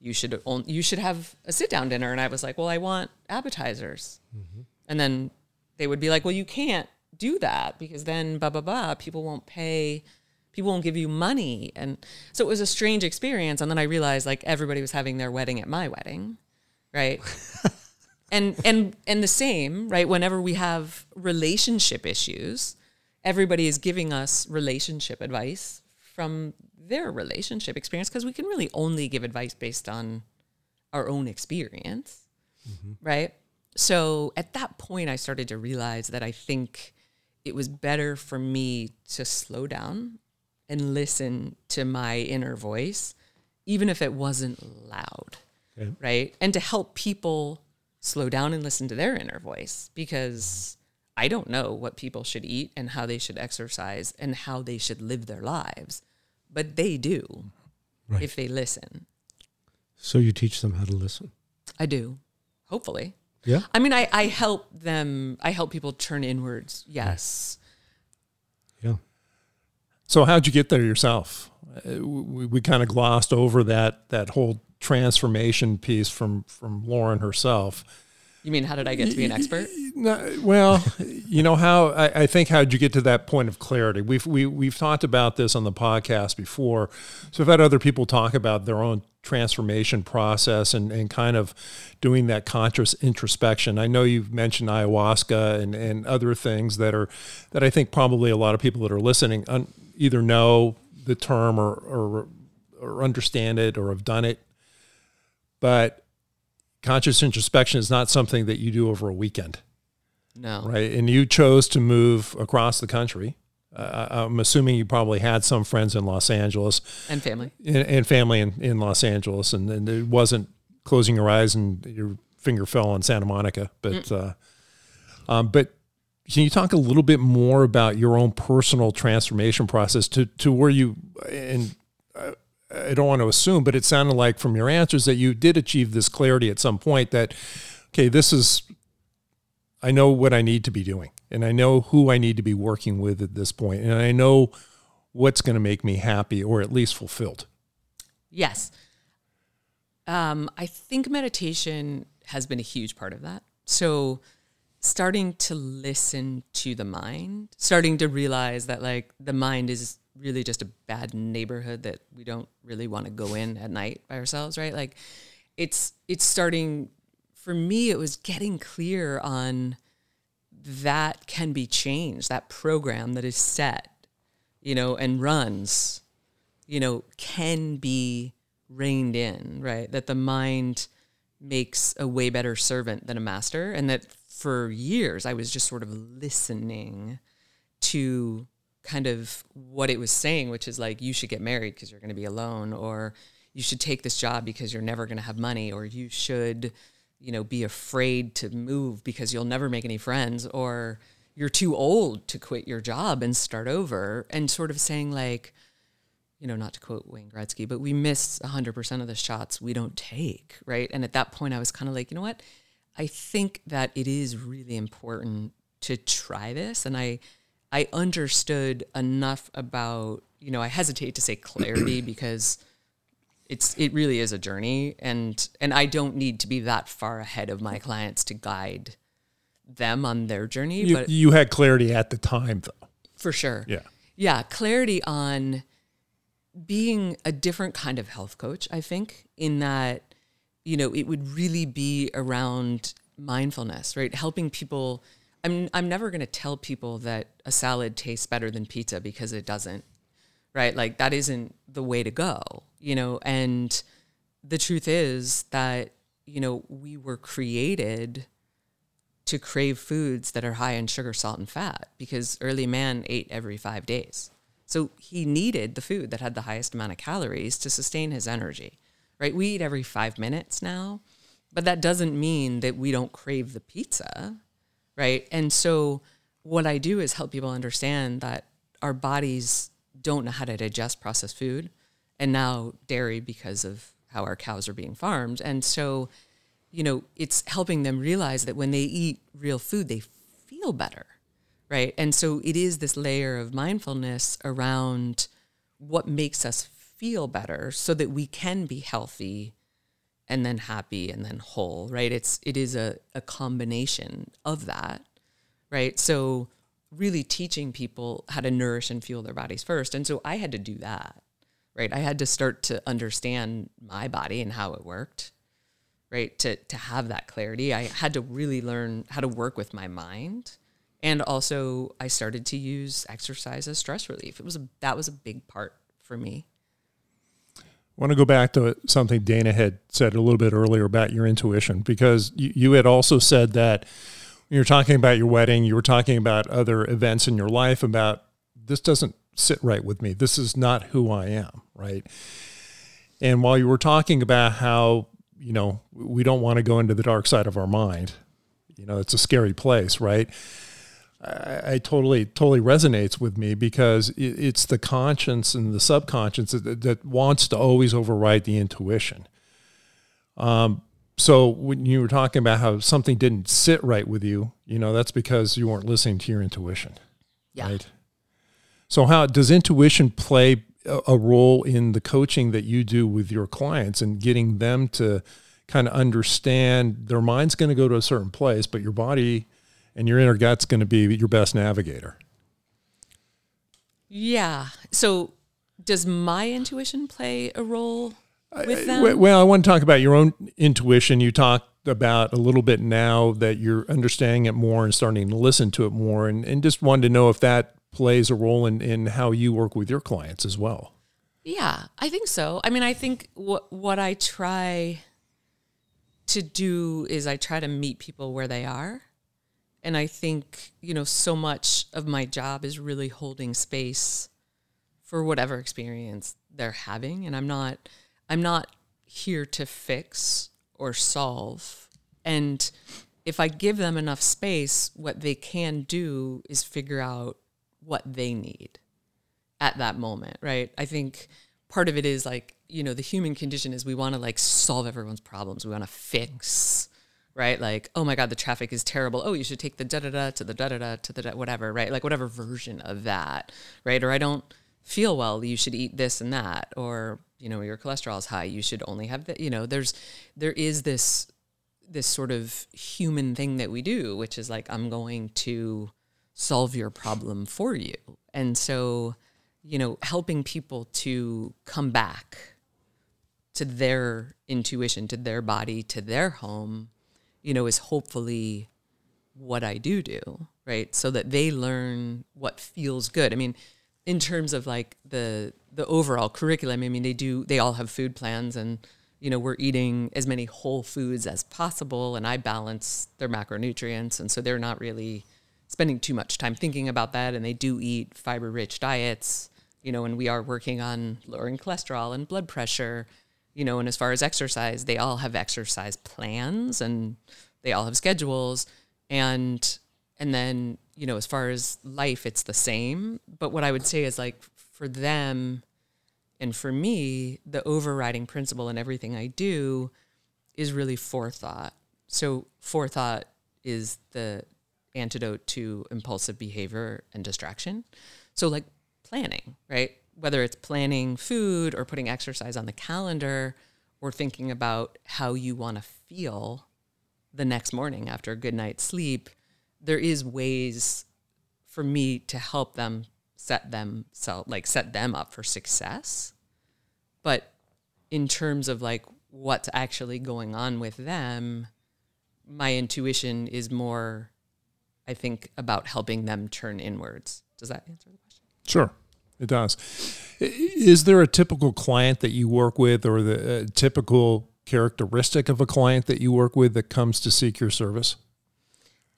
you should on- you should have a sit down dinner and I was like, "Well, I want appetizers." Mm-hmm. And then they would be like, "Well, you can't do that because then blah blah blah, people won't pay, people won't give you money." And so it was a strange experience and then I realized like everybody was having their wedding at my wedding, right? *laughs* and and and the same, right? Whenever we have relationship issues, everybody is giving us relationship advice from their relationship experience because we can really only give advice based on our own experience, mm-hmm. right? So at that point, I started to realize that I think it was better for me to slow down and listen to my inner voice, even if it wasn't loud, Okay. right? And to help people slow down and listen to their inner voice because I don't know what people should eat and how they should exercise and how they should live their lives, but they do Right. if they listen. So you teach them how to listen. I do, hopefully. Yeah. I mean, I, I help them, I help people turn inwards. Yes. Yeah. So how'd you get there yourself? We, we kind of glossed over that that whole transformation piece from from Lauren herself. You mean, how did I get to be an expert? No, well, you know how I, I think how'd you get to that point of clarity? We've we, we've talked about this on the podcast before, so we've had other people talk about their own transformation process and, and kind of doing that conscious introspection. I know you've mentioned ayahuasca and, and other things that are that I think probably a lot of people that are listening un, either know the term or, or or understand it or have done it, but conscious introspection is not something that you do over a weekend No. right? And you chose to move across the country. Uh, I'm assuming you probably had some friends in Los Angeles And family. and, and family in, in Los Angeles, and, and it wasn't closing your eyes and your finger fell on Santa Monica. But, uh, um, but can you talk a little bit more about your own personal transformation process to, to where you, and I don't want to assume, but it sounded like from your answers that you did achieve this clarity at some point that, okay, this is I know what I need to be doing and I know who I need to be working with at this point and I know what's going to make me happy or at least fulfilled. Yes. Um, I think meditation has been a huge part of that. So, starting to listen to the mind, starting to realize that like the mind is really just a bad neighborhood that we don't really want to go in at night by ourselves, right? Like, it's it's starting. For me, it was getting clear on that can be changed. That program that is set, you know, and runs you know, can be reined in, right? That the mind makes a way better servant than a master. And that for years I was just sort of listening to kind of what it was saying, which is like, you should get married because you're going to be alone, or you should take this job because you're never going to have money, or you should, you know, be afraid to move because you'll never make any friends, or you're too old to quit your job and start over. And sort of saying, like, you know, not to quote Wayne Gretzky, but we miss 100% of the shots we don't take, right? And at that point, I was kind of like, you know what? I think that it is really important to try this. And I, I understood enough about, you know, I hesitate to say clarity *clears throat* because it's it really is a journey and and I don't need to be that far ahead of my clients to guide them on their journey, You, but you had clarity at the time though. for sure. Yeah. Yeah, clarity on being a different kind of health coach, I think, in that, you know, it would really be around mindfulness, right? Helping people. I'm I'm never going to tell people that a salad tastes better than pizza because it doesn't, right? Like that isn't the way to go, you know. And the truth is that you know we were created to crave foods that are high in sugar, salt, and fat because early man ate every five days. So he needed the food that had the highest amount of calories to sustain his energy, right? We eat every five minutes now, but that doesn't mean that we don't crave the pizza, right? And so what I do is help people understand that our bodies don't know how to digest processed food and now dairy because of how our cows are being farmed. And so you know, it's helping them realize that when they eat real food, they feel better, right? And so it is this layer of mindfulness around what makes us feel better so that we can be healthy and then happy and then whole, right? It's it is a, a combination of that, right? So really teaching people how to nourish and fuel their bodies first. And so I had to do that, right? I had to start to understand my body and how it worked right to to have that clarity i had to really learn how to work with my mind and also i started to use exercise as stress relief it was a that was a big part for me I want to go back to something Dana had said a little bit earlier about your intuition because you, had also said that when you were talking about your wedding, you were talking about other events in your life about this doesn't sit right with me. This is not who I am, right? And while you were talking about how you know, we don't want to go into the dark side of our mind. You know, it's a scary place, right? I, I totally, totally resonates with me because it, it's the conscience and the subconscious that, that, wants to always override the intuition. Um, so when you were talking about how something didn't sit right with you, you know, that's because you weren't listening to your intuition. Yeah. Right. So how does intuition play a role in the coaching that you do with your clients and getting them to kind of understand their mind's going to go to a certain place, but your body and your inner gut's going to be your best navigator. Yeah. So does my intuition play a role with them? Well, I want to talk about your own intuition. You talked about a little bit now that you're understanding it more and starting to listen to it more and, and just wanted to know if that plays a role in, in how you work with your clients as well. Yeah, I think so. I mean, I think what what I try to do is I try to meet people where they are. And I think, you know, so much of my job is really holding space for whatever experience they're having and I'm not I'm not here to fix or solve. And if I give them enough space, what they can do is figure out what they need at that moment, right? I think part of it is like, you know, the human condition is we want to like solve everyone's problems. We want to fix, right? Like, oh my God, the traffic is terrible. Oh, you should take the da da da to the da da da to the da, whatever, right? Like whatever version of that, right? Or I don't feel well, you should eat this and that. Or, you know, your cholesterol is high, you should only have that. You know, there's, there is this, this sort of human thing that we do, which is like, I'm going to, solve your problem for you. And so, you know, helping people to come back to their intuition, to their body, to their home, you know, is hopefully what I do do, right? So that they learn what feels good. I mean, in terms of like the the overall curriculum, I mean, they do they all have food plans and you know, we're eating as many whole foods as possible and I balance their macronutrients and so they're not really spending too much time thinking about that and they do eat fiber rich diets you know and we are working on lowering cholesterol and blood pressure you know and as far as exercise they all have exercise plans and they all have schedules and and then you know as far as life it's the same but what i would say is like for them and for me the overriding principle in everything i do is really forethought so forethought is the antidote to impulsive behavior and distraction. So, like planning, right? Whether it's planning food or putting exercise on the calendar or thinking about how you want to feel the next morning after a good night's sleep, there is ways for me to help them set them so like set them up for success. But in terms of like what's actually going on with them, my intuition is more, I think, about helping them turn inwards. Does that answer the question? Sure, it does. Is there a typical client that you work with, or the uh, typical characteristic of a client that you work with that comes to seek your service?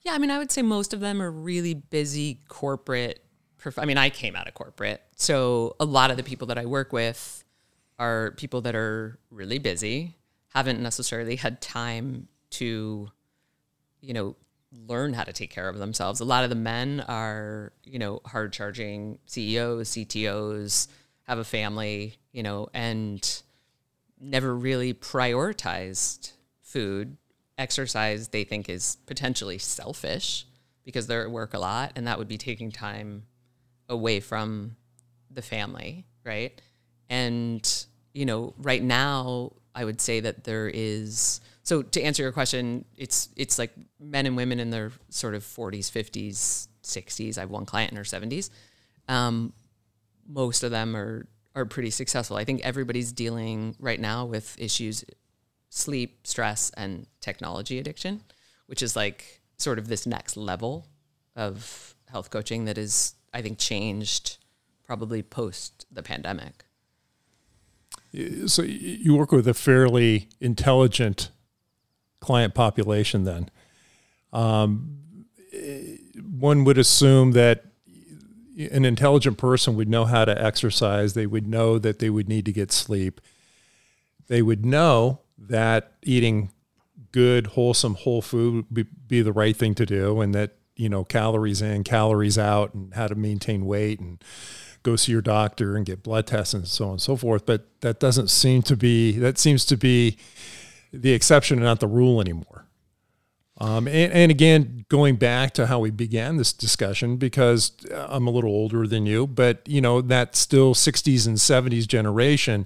Yeah, I mean, I would say most of them are really busy corporate. Prof- I mean, I came out of corporate, so a lot of the people that I work with are people that are really busy, haven't necessarily had time to, you know, learn how to take care of themselves. A lot of the men are, you know, hard charging CEOs, CTOs, have a family, you know, and never really prioritized food. Exercise they think is potentially selfish because they're at work a lot and that would be taking time away from the family, right? And you know, right now I would say that there is so to answer your question, it's it's like men and women in their sort of 40s, 50s, 60s. I have one client in her 70s. Um, most of them are are pretty successful. I think everybody's dealing right now with issues sleep, stress, and technology addiction, which is like sort of this next level of health coaching that is, I think, changed probably post the pandemic. So you work with a fairly intelligent client population then. Um, one would assume that an intelligent person would know how to exercise. They would know that they would need to get sleep. They would know that eating good, wholesome, whole food would be, be the right thing to do, and that you know calories in, calories out, and how to maintain weight, and go see your doctor and get blood tests and so on and so forth. But that doesn't seem to be that seems to be the exception and not the rule anymore. Um, and, and, again, going back to how we began this discussion, because I'm a little older than you, but you know that still 60s and 70s generation,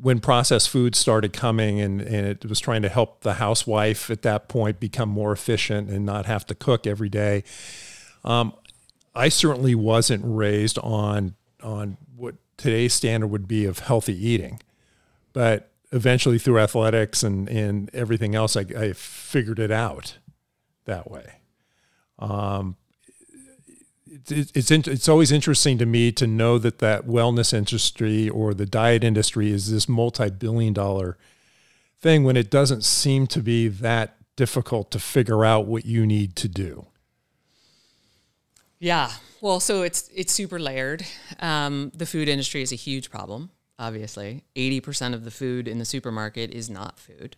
when processed foods started coming, and, and it was trying to help the housewife at that point become more efficient and not have to cook every day. Um, I certainly wasn't raised on on what today's standard would be of healthy eating, but eventually through athletics and, and everything else, I, I figured it out that way. Um, it, it's it's always interesting to me to know that that wellness industry or the diet industry is this multi-billion dollar thing when it doesn't seem to be that difficult to figure out what you need to do. Yeah, well, so it's it's super layered. Um, the food industry is a huge problem obviously. 80% of the food in the supermarket is not food.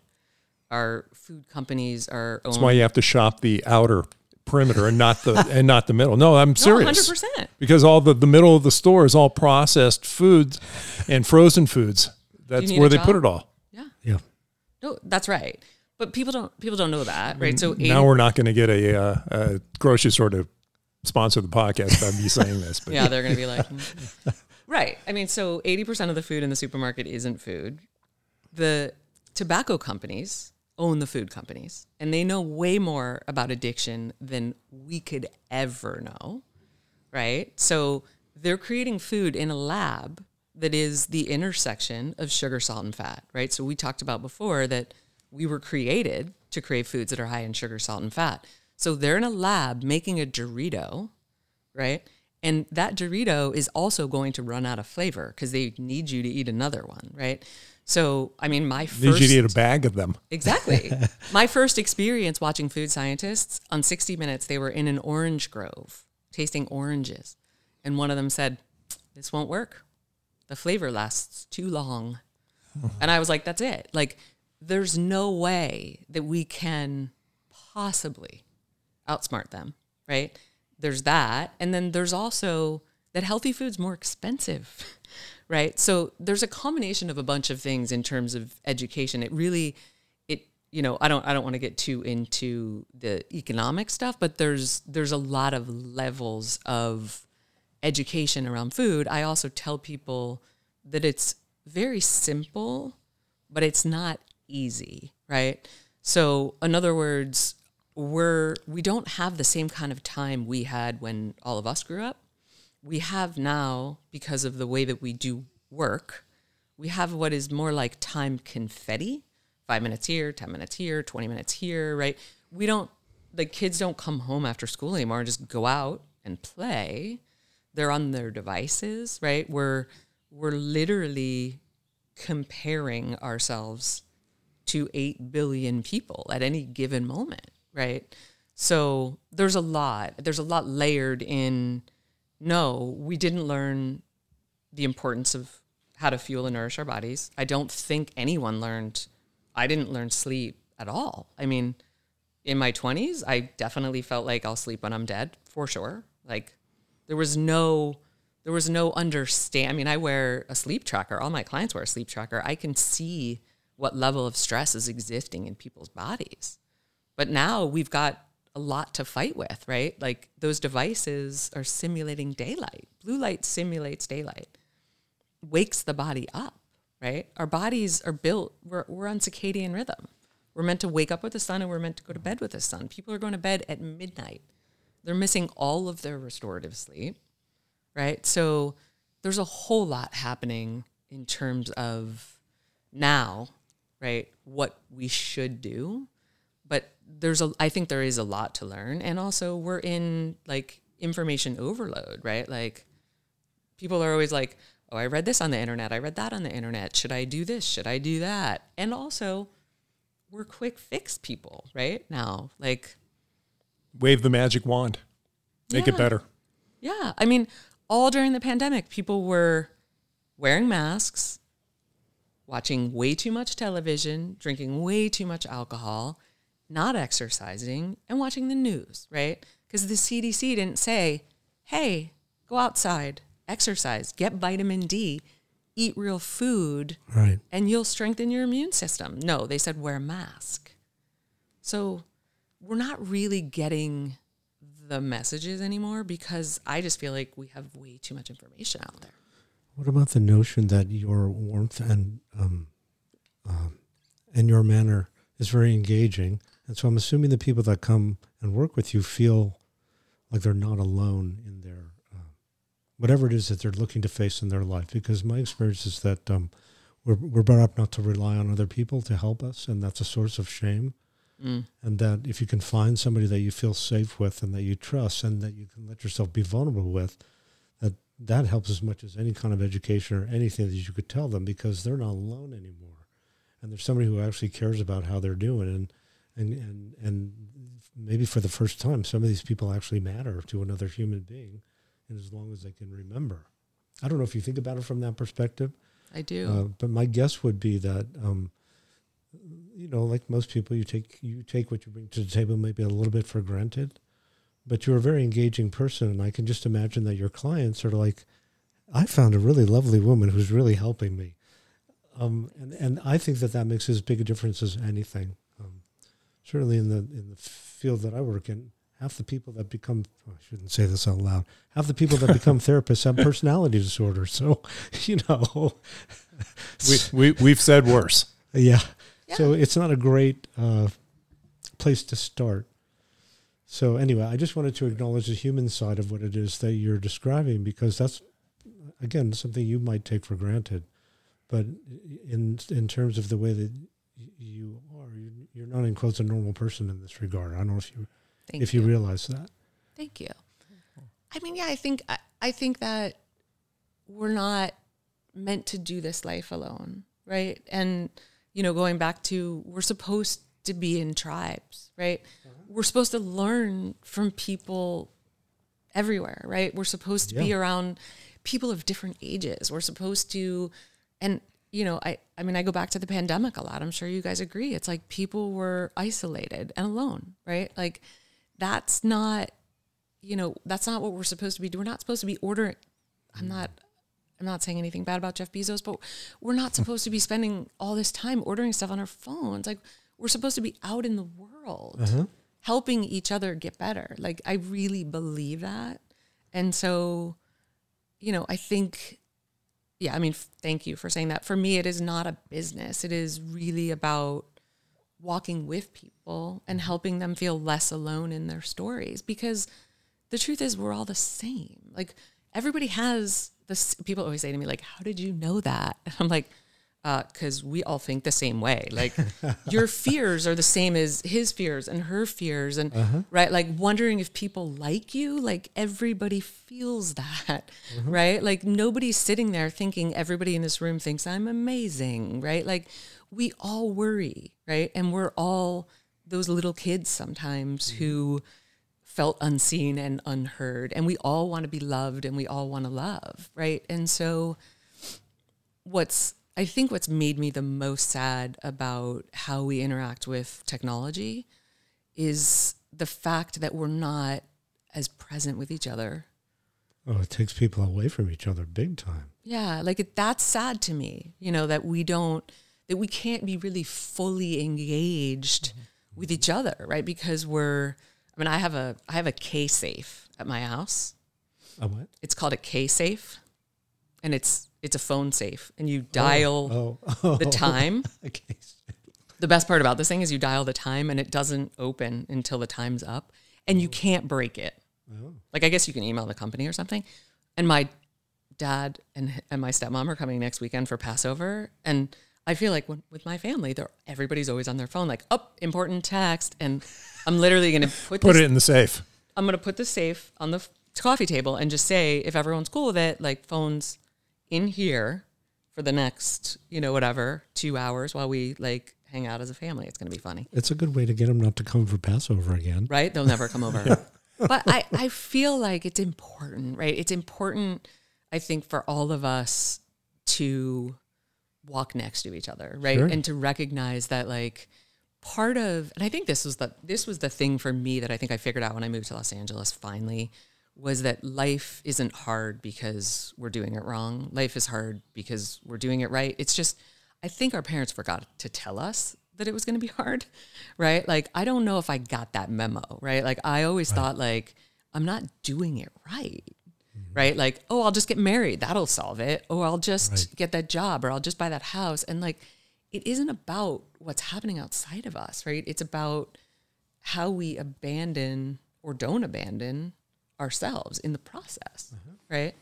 Our food companies are That's why you have to shop the outer perimeter and not the *laughs* and not the middle. No, I'm serious. No, 100%. Because all the, the middle of the store is all processed foods and frozen foods. That's where they job? put it all. Yeah. Yeah. No, that's right. But people don't people don't know that, right? So 80- now we're not going to get a, uh, a grocery store to sponsor the podcast by me saying this. But *laughs* yeah, they're going to be like, Right. I mean, so 80% of the food in the supermarket isn't food. The tobacco companies own the food companies, and they know way more about addiction than we could ever know. Right. So they're creating food in a lab that is the intersection of sugar, salt, and fat. Right. So we talked about before that we were created to crave foods that are high in sugar, salt, and fat. So they're in a lab making a Dorito, right? And that Dorito is also going to run out of flavor because they need you to eat another one, right? So, I mean, my first. Need you to eat a bag of them. Exactly. *laughs* my first experience watching food scientists on 60 Minutes, they were in an orange grove tasting oranges. And one of them said, This won't work. The flavor lasts too long. *laughs* and I was like, That's it. Like, there's no way that we can possibly outsmart them, right? There's that. And then there's also that healthy food's more expensive, *laughs* right? So there's a combination of a bunch of things in terms of education. It really, it, you know, I don't, I don't want to get too into the economic stuff, but there's, there's a lot of levels of education around food. I also tell people that it's very simple, but it's not easy, right? So, in other words, we're we don't have the same kind of time we had when all of us grew up. We have now because of the way that we do work. we have what is more like time confetti five minutes here, 10 minutes here, 20 minutes here, right? We don't, the kids don't come home after school anymore and just go out and play. They're on their devices, right? We're, we're literally comparing ourselves to 8 billion people at any given moment, right? So there's a lot, there's a lot layered in no, we didn't learn the importance of how to fuel and nourish our bodies. I don't think anyone learned, I didn't learn sleep at all. I mean, in my 20s, I definitely felt like I'll sleep when I'm dead for sure. Like there was no, there was no understand. I mean, I wear a sleep tracker. All my clients wear a sleep tracker. I can see what level of stress is existing in people's bodies. But now we've got a lot to fight with, right? Like those devices are simulating daylight. Blue light simulates daylight, wakes the body up, right? Our bodies are built, we're, we're on circadian rhythm. We're meant to wake up with the sun and we're meant to go to bed with the sun. People are going to bed at midnight. They're missing all of their restorative sleep, right? So there's a whole lot happening in terms of now, right? What we should do but there's a I think there is a lot to learn and also we're in like information overload, right? Like people are always like, "Oh, I read this on the internet. I read that on the internet. Should I do this? Should I do that?" And also we're quick fix people, right? Now, like wave the magic wand. Make Yeah. it better. Yeah. I mean, all during the pandemic, people were wearing masks, watching way too much television, drinking way too much alcohol, not exercising, and watching the news, right? Because the CDC didn't say, hey, go outside, exercise, get vitamin D, eat real food, Right. and you'll strengthen your immune system. No, they said wear a mask. So we're not really getting the messages anymore because I just feel like we have way too much information out there. What about the notion that your warmth and um, um, and your manner is very engaging, and so I'm assuming the people that come and work with you feel like they're not alone in their uh, whatever it is that they're looking to face in their life. Because my experience is that um, we're we're brought up not to rely on other people to help us, and that's a source of shame. Mm. And that if you can find somebody that you feel safe with and that you trust and that you can let yourself be vulnerable with, that that helps as much as any kind of education or anything that you could tell them because they're not alone anymore. And there's somebody who actually cares about how they're doing and and and, and maybe for the first time some of these people actually matter to another human being and as long as they can remember. I don't know if you think about it from that perspective. I do. Uh, but my guess would be that, um, you know, like most people, you take you take what you bring to the table maybe a little bit for granted, but you're a very engaging person, and I can just imagine that your clients are like, I found a really lovely woman who's really helping me, um, and and I think that that makes as big a difference as anything. Certainly in the in the field that I work in, half the people that become oh, I shouldn't say this out loud. Half the people that become *laughs* therapists have personality disorders. So, *laughs* you know, We, we, we've said worse. yeah. So it's not a great uh, place to start. So anyway, I just wanted to acknowledge the human side of what it is that you're describing because that's again something you might take for granted, but in in terms of the way that you are, you- you're not in quotes a normal person in this regard. I don't know if you Thank if you realize that. Thank you. I mean, yeah, I think I, I think that we're not meant to do this life alone, right? And you know, going back to we're supposed to be in tribes, right? Uh-huh. We're supposed to learn from people everywhere, right? We're supposed to be around people of different ages. We're supposed to and you know, I I mean, I go back to the pandemic a lot. I'm sure you guys agree. It's like people were isolated and alone, right? Like that's not you know, that's not what we're supposed to be. We're not supposed to be ordering. I'm not. I'm not saying anything bad about Jeff Bezos, but we're not supposed to be spending all this time ordering stuff on our phones. Like we're supposed to be out in the world, uh-huh. helping each other get better. Like I really believe that, and so, you know, I think, yeah. I mean, f- thank you for saying that. For me, it is not a business. It is really about walking with people and mm-hmm. helping them feel less alone in their stories because the truth is we're all the same like everybody has this people always say to me like how did you know that and *laughs* i'm like because we all think the same way. Like *laughs* your fears are the same as his fears and her fears, and Uh-huh. right, like wondering if people like you. Like everybody feels that, Mm-hmm. right? Like nobody's sitting there thinking everybody in this room thinks I'm amazing, right? Like we all worry, right? And we're all those little kids sometimes Mm-hmm. who felt unseen and unheard, and we all want to be loved and we all want to love, right? And so what's I think what's made me the most sad about how we interact with technology is the fact that we're not as present with each other. Oh, it takes people away from each other big time. Yeah, like it, that's sad to me, you know, that we don't that we can't be really fully engaged mm-hmm. with each other, right? Because we're I mean, I have a I have a kSafe at my house. A what? It's called a kSafe and it's it's a phone safe and you oh, dial Oh, oh. the *laughs* time okay. The best part about this thing is you dial the time and it doesn't open until the time's up and you oh. can't break it. Oh. Like I guess you can email the company or something. And my dad and and my stepmom are coming next weekend for Passover and I feel like when, with my family, they're everybody's always on their phone, like, up oh, important text, and I'm literally gonna *laughs* put Put this, it in the safe. I'm gonna put the safe on the coffee table and just say, if everyone's cool with it, like phones in here for the next, you know, whatever, two hours while we like hang out as a family. It's gonna be funny It's a good way to get them not to come for Passover again. right? They'll never come over. *laughs* But I, I feel like it's important, right? It's important, I think, for all of us to walk next to each other, right? Sure. And to recognize that like part of and I think this was the this was the thing for me that I think I figured out when I moved to Los Angeles finally was that life isn't hard because we're doing it wrong. Life is hard because we're doing it right. It's just I think our parents forgot to tell us that it was going to be hard, *laughs* right? Like I don't know if I got that memo, right? Like I always thought like I'm not doing it right. Mm-hmm. Right? Like, oh, I'll just get married. That'll solve it. Or I'll just Right. get that job or I'll just buy that house. And like it isn't about what's happening outside of us, right? It's about how we abandon or don't abandon ourselves in the process, mm-hmm. right?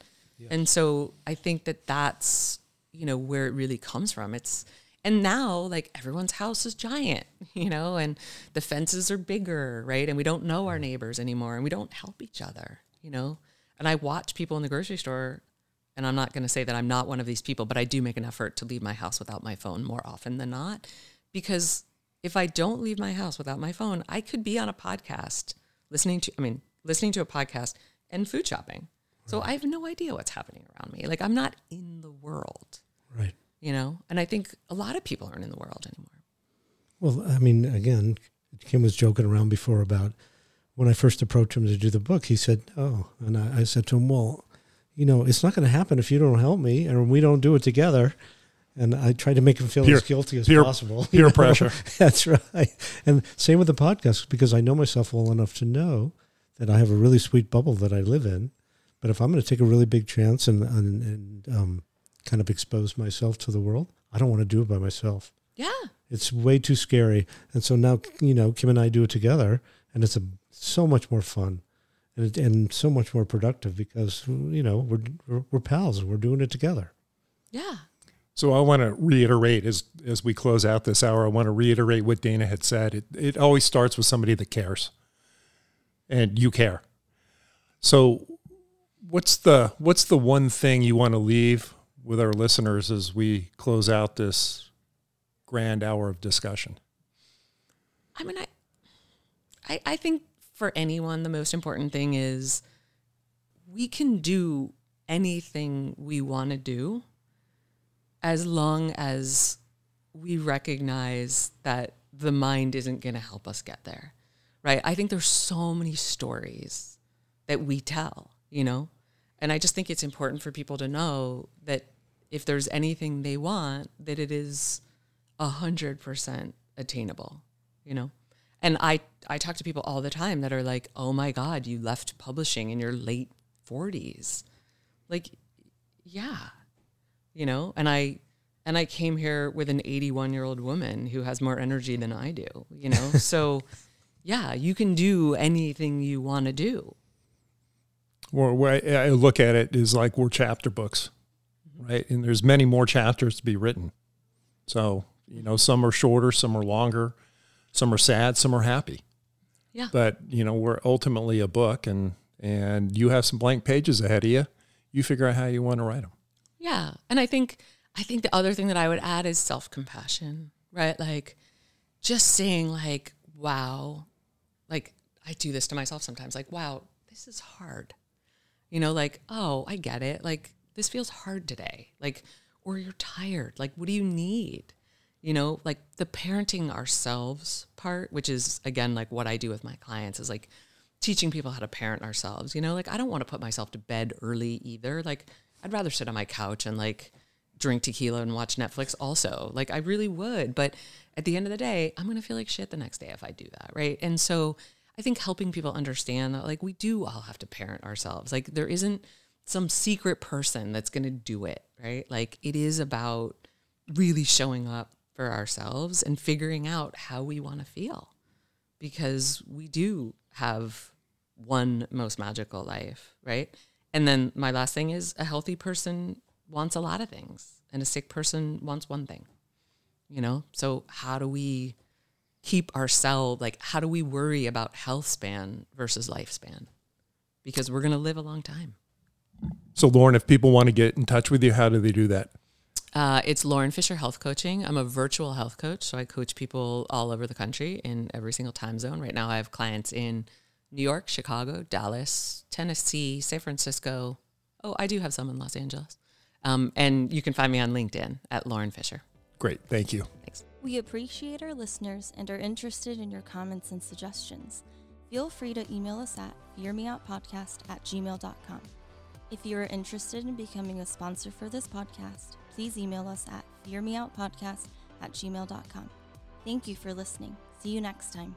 And so I think that that's you know where it really comes from. It's and now like everyone's house is giant, *laughs* you know, and the fences are bigger, right? And we don't know our mm-hmm. neighbors anymore, and we don't help each other, you know. And I watch people in the grocery store, and I'm not going to say that I'm not one of these people, but I do make an effort to leave my house without my phone more often than not, because if I don't leave my house without my phone, I could be on a podcast listening to, I mean, listening to a podcast and food shopping. So I have no idea what's happening around me. Like I'm not in the world, Right. you know? And I think a lot of people aren't in the world anymore. Well, I mean, again, Kim was joking around before about when I first approached him to do the book. He said, "Oh," and I, I said to him, "Well, you know, it's not going to happen if you don't help me, and we don't do it together." And I tried to make him feel Peer- as guilty as peer- possible. peer *laughs* you know? pressure. *laughs* That's right. And same with the podcast because I know myself well enough to know that I have a really sweet bubble that I live in. But if I'm going to take a really big chance and and, and um, kind of expose myself to the world, I don't want to do it by myself. Yeah. It's way too scary. And so now, you know, Kim and I do it together, and it's a so much more fun, and it, and so much more productive because you know we're we're, we're pals and we're doing it together. Yeah. So I want to reiterate as as we close out this hour. I want to reiterate what Dana had said. It it always starts with somebody that cares, and you care. So, what's the what's the one thing you want to leave with our listeners as we close out this grand hour of discussion? I mean, I, I, I think for anyone, the most important thing is we can do anything we want to do as long as we recognize that the mind isn't going to help us get there. Right? I think there's so many stories that we tell, you know? And I just think it's important for people to know that if there's anything they want, that it is a hundred percent attainable, you know? And I, I talk to people all the time that are like, oh my God, you left publishing in your late 40s. Like, yeah, you know? And I, and I came here with an 81 year old woman who has more energy than I do, you know? *laughs* so, yeah, you can do anything you want to do. Where I I look at it is like we're chapter books, mm-hmm. right? And there's many more chapters to be written. So, you know, some are shorter, some are longer, some are sad, some are happy. Yeah. But, you know, we're ultimately a book and and you have some blank pages ahead of you. You figure out how you want to write them. Yeah. And I think I think the other thing that I would add is self-compassion, right? Like just saying like, wow, like I do this to myself sometimes like, wow, this is hard. You know, like, oh, I get it. Like this feels hard today. Like or you're tired. Like what do you need? You know, like the parenting ourselves part, which is again like what I do with my clients is like teaching people how to parent ourselves. You know, like I don't want to put myself to bed early either. Like I'd rather sit on my couch and like drink tequila and watch Netflix also. Like I really would, but at the end of the day, I'm going to feel like shit the next day if I do that, right? And so I think helping people understand that like we do all have to parent ourselves. Like there isn't some secret person that's going to do it, right? Like it is about really showing up for ourselves and figuring out how we want to feel because we do have one most magical life, right? And then my last thing is a healthy person wants a lot of things and a sick person wants one thing. You know? So how do we keep ourselves like how do we worry about health span versus lifespan? Because we're going to live a long time. So, Lauren, if people want to get in touch with you, how do they do that? Uh, it's Lauren Fisher Health Coaching. I'm a virtual health coach, so I coach people all over the country in every single time zone. Right now, I have clients in New York, Chicago, Dallas, Tennessee, San Francisco. Oh, I do have some in Los Angeles. Um, and you can find me on LinkedIn at Lauren Fisher. Great. Thank you. Thanks. We appreciate our listeners and are interested in your comments and suggestions. Feel free to email us at fearmeoutpodcast at gmail.com. If you are interested in becoming a sponsor for this podcast, please email us at fearmeoutpodcast at gmail.com. Thank you for listening. See you next time.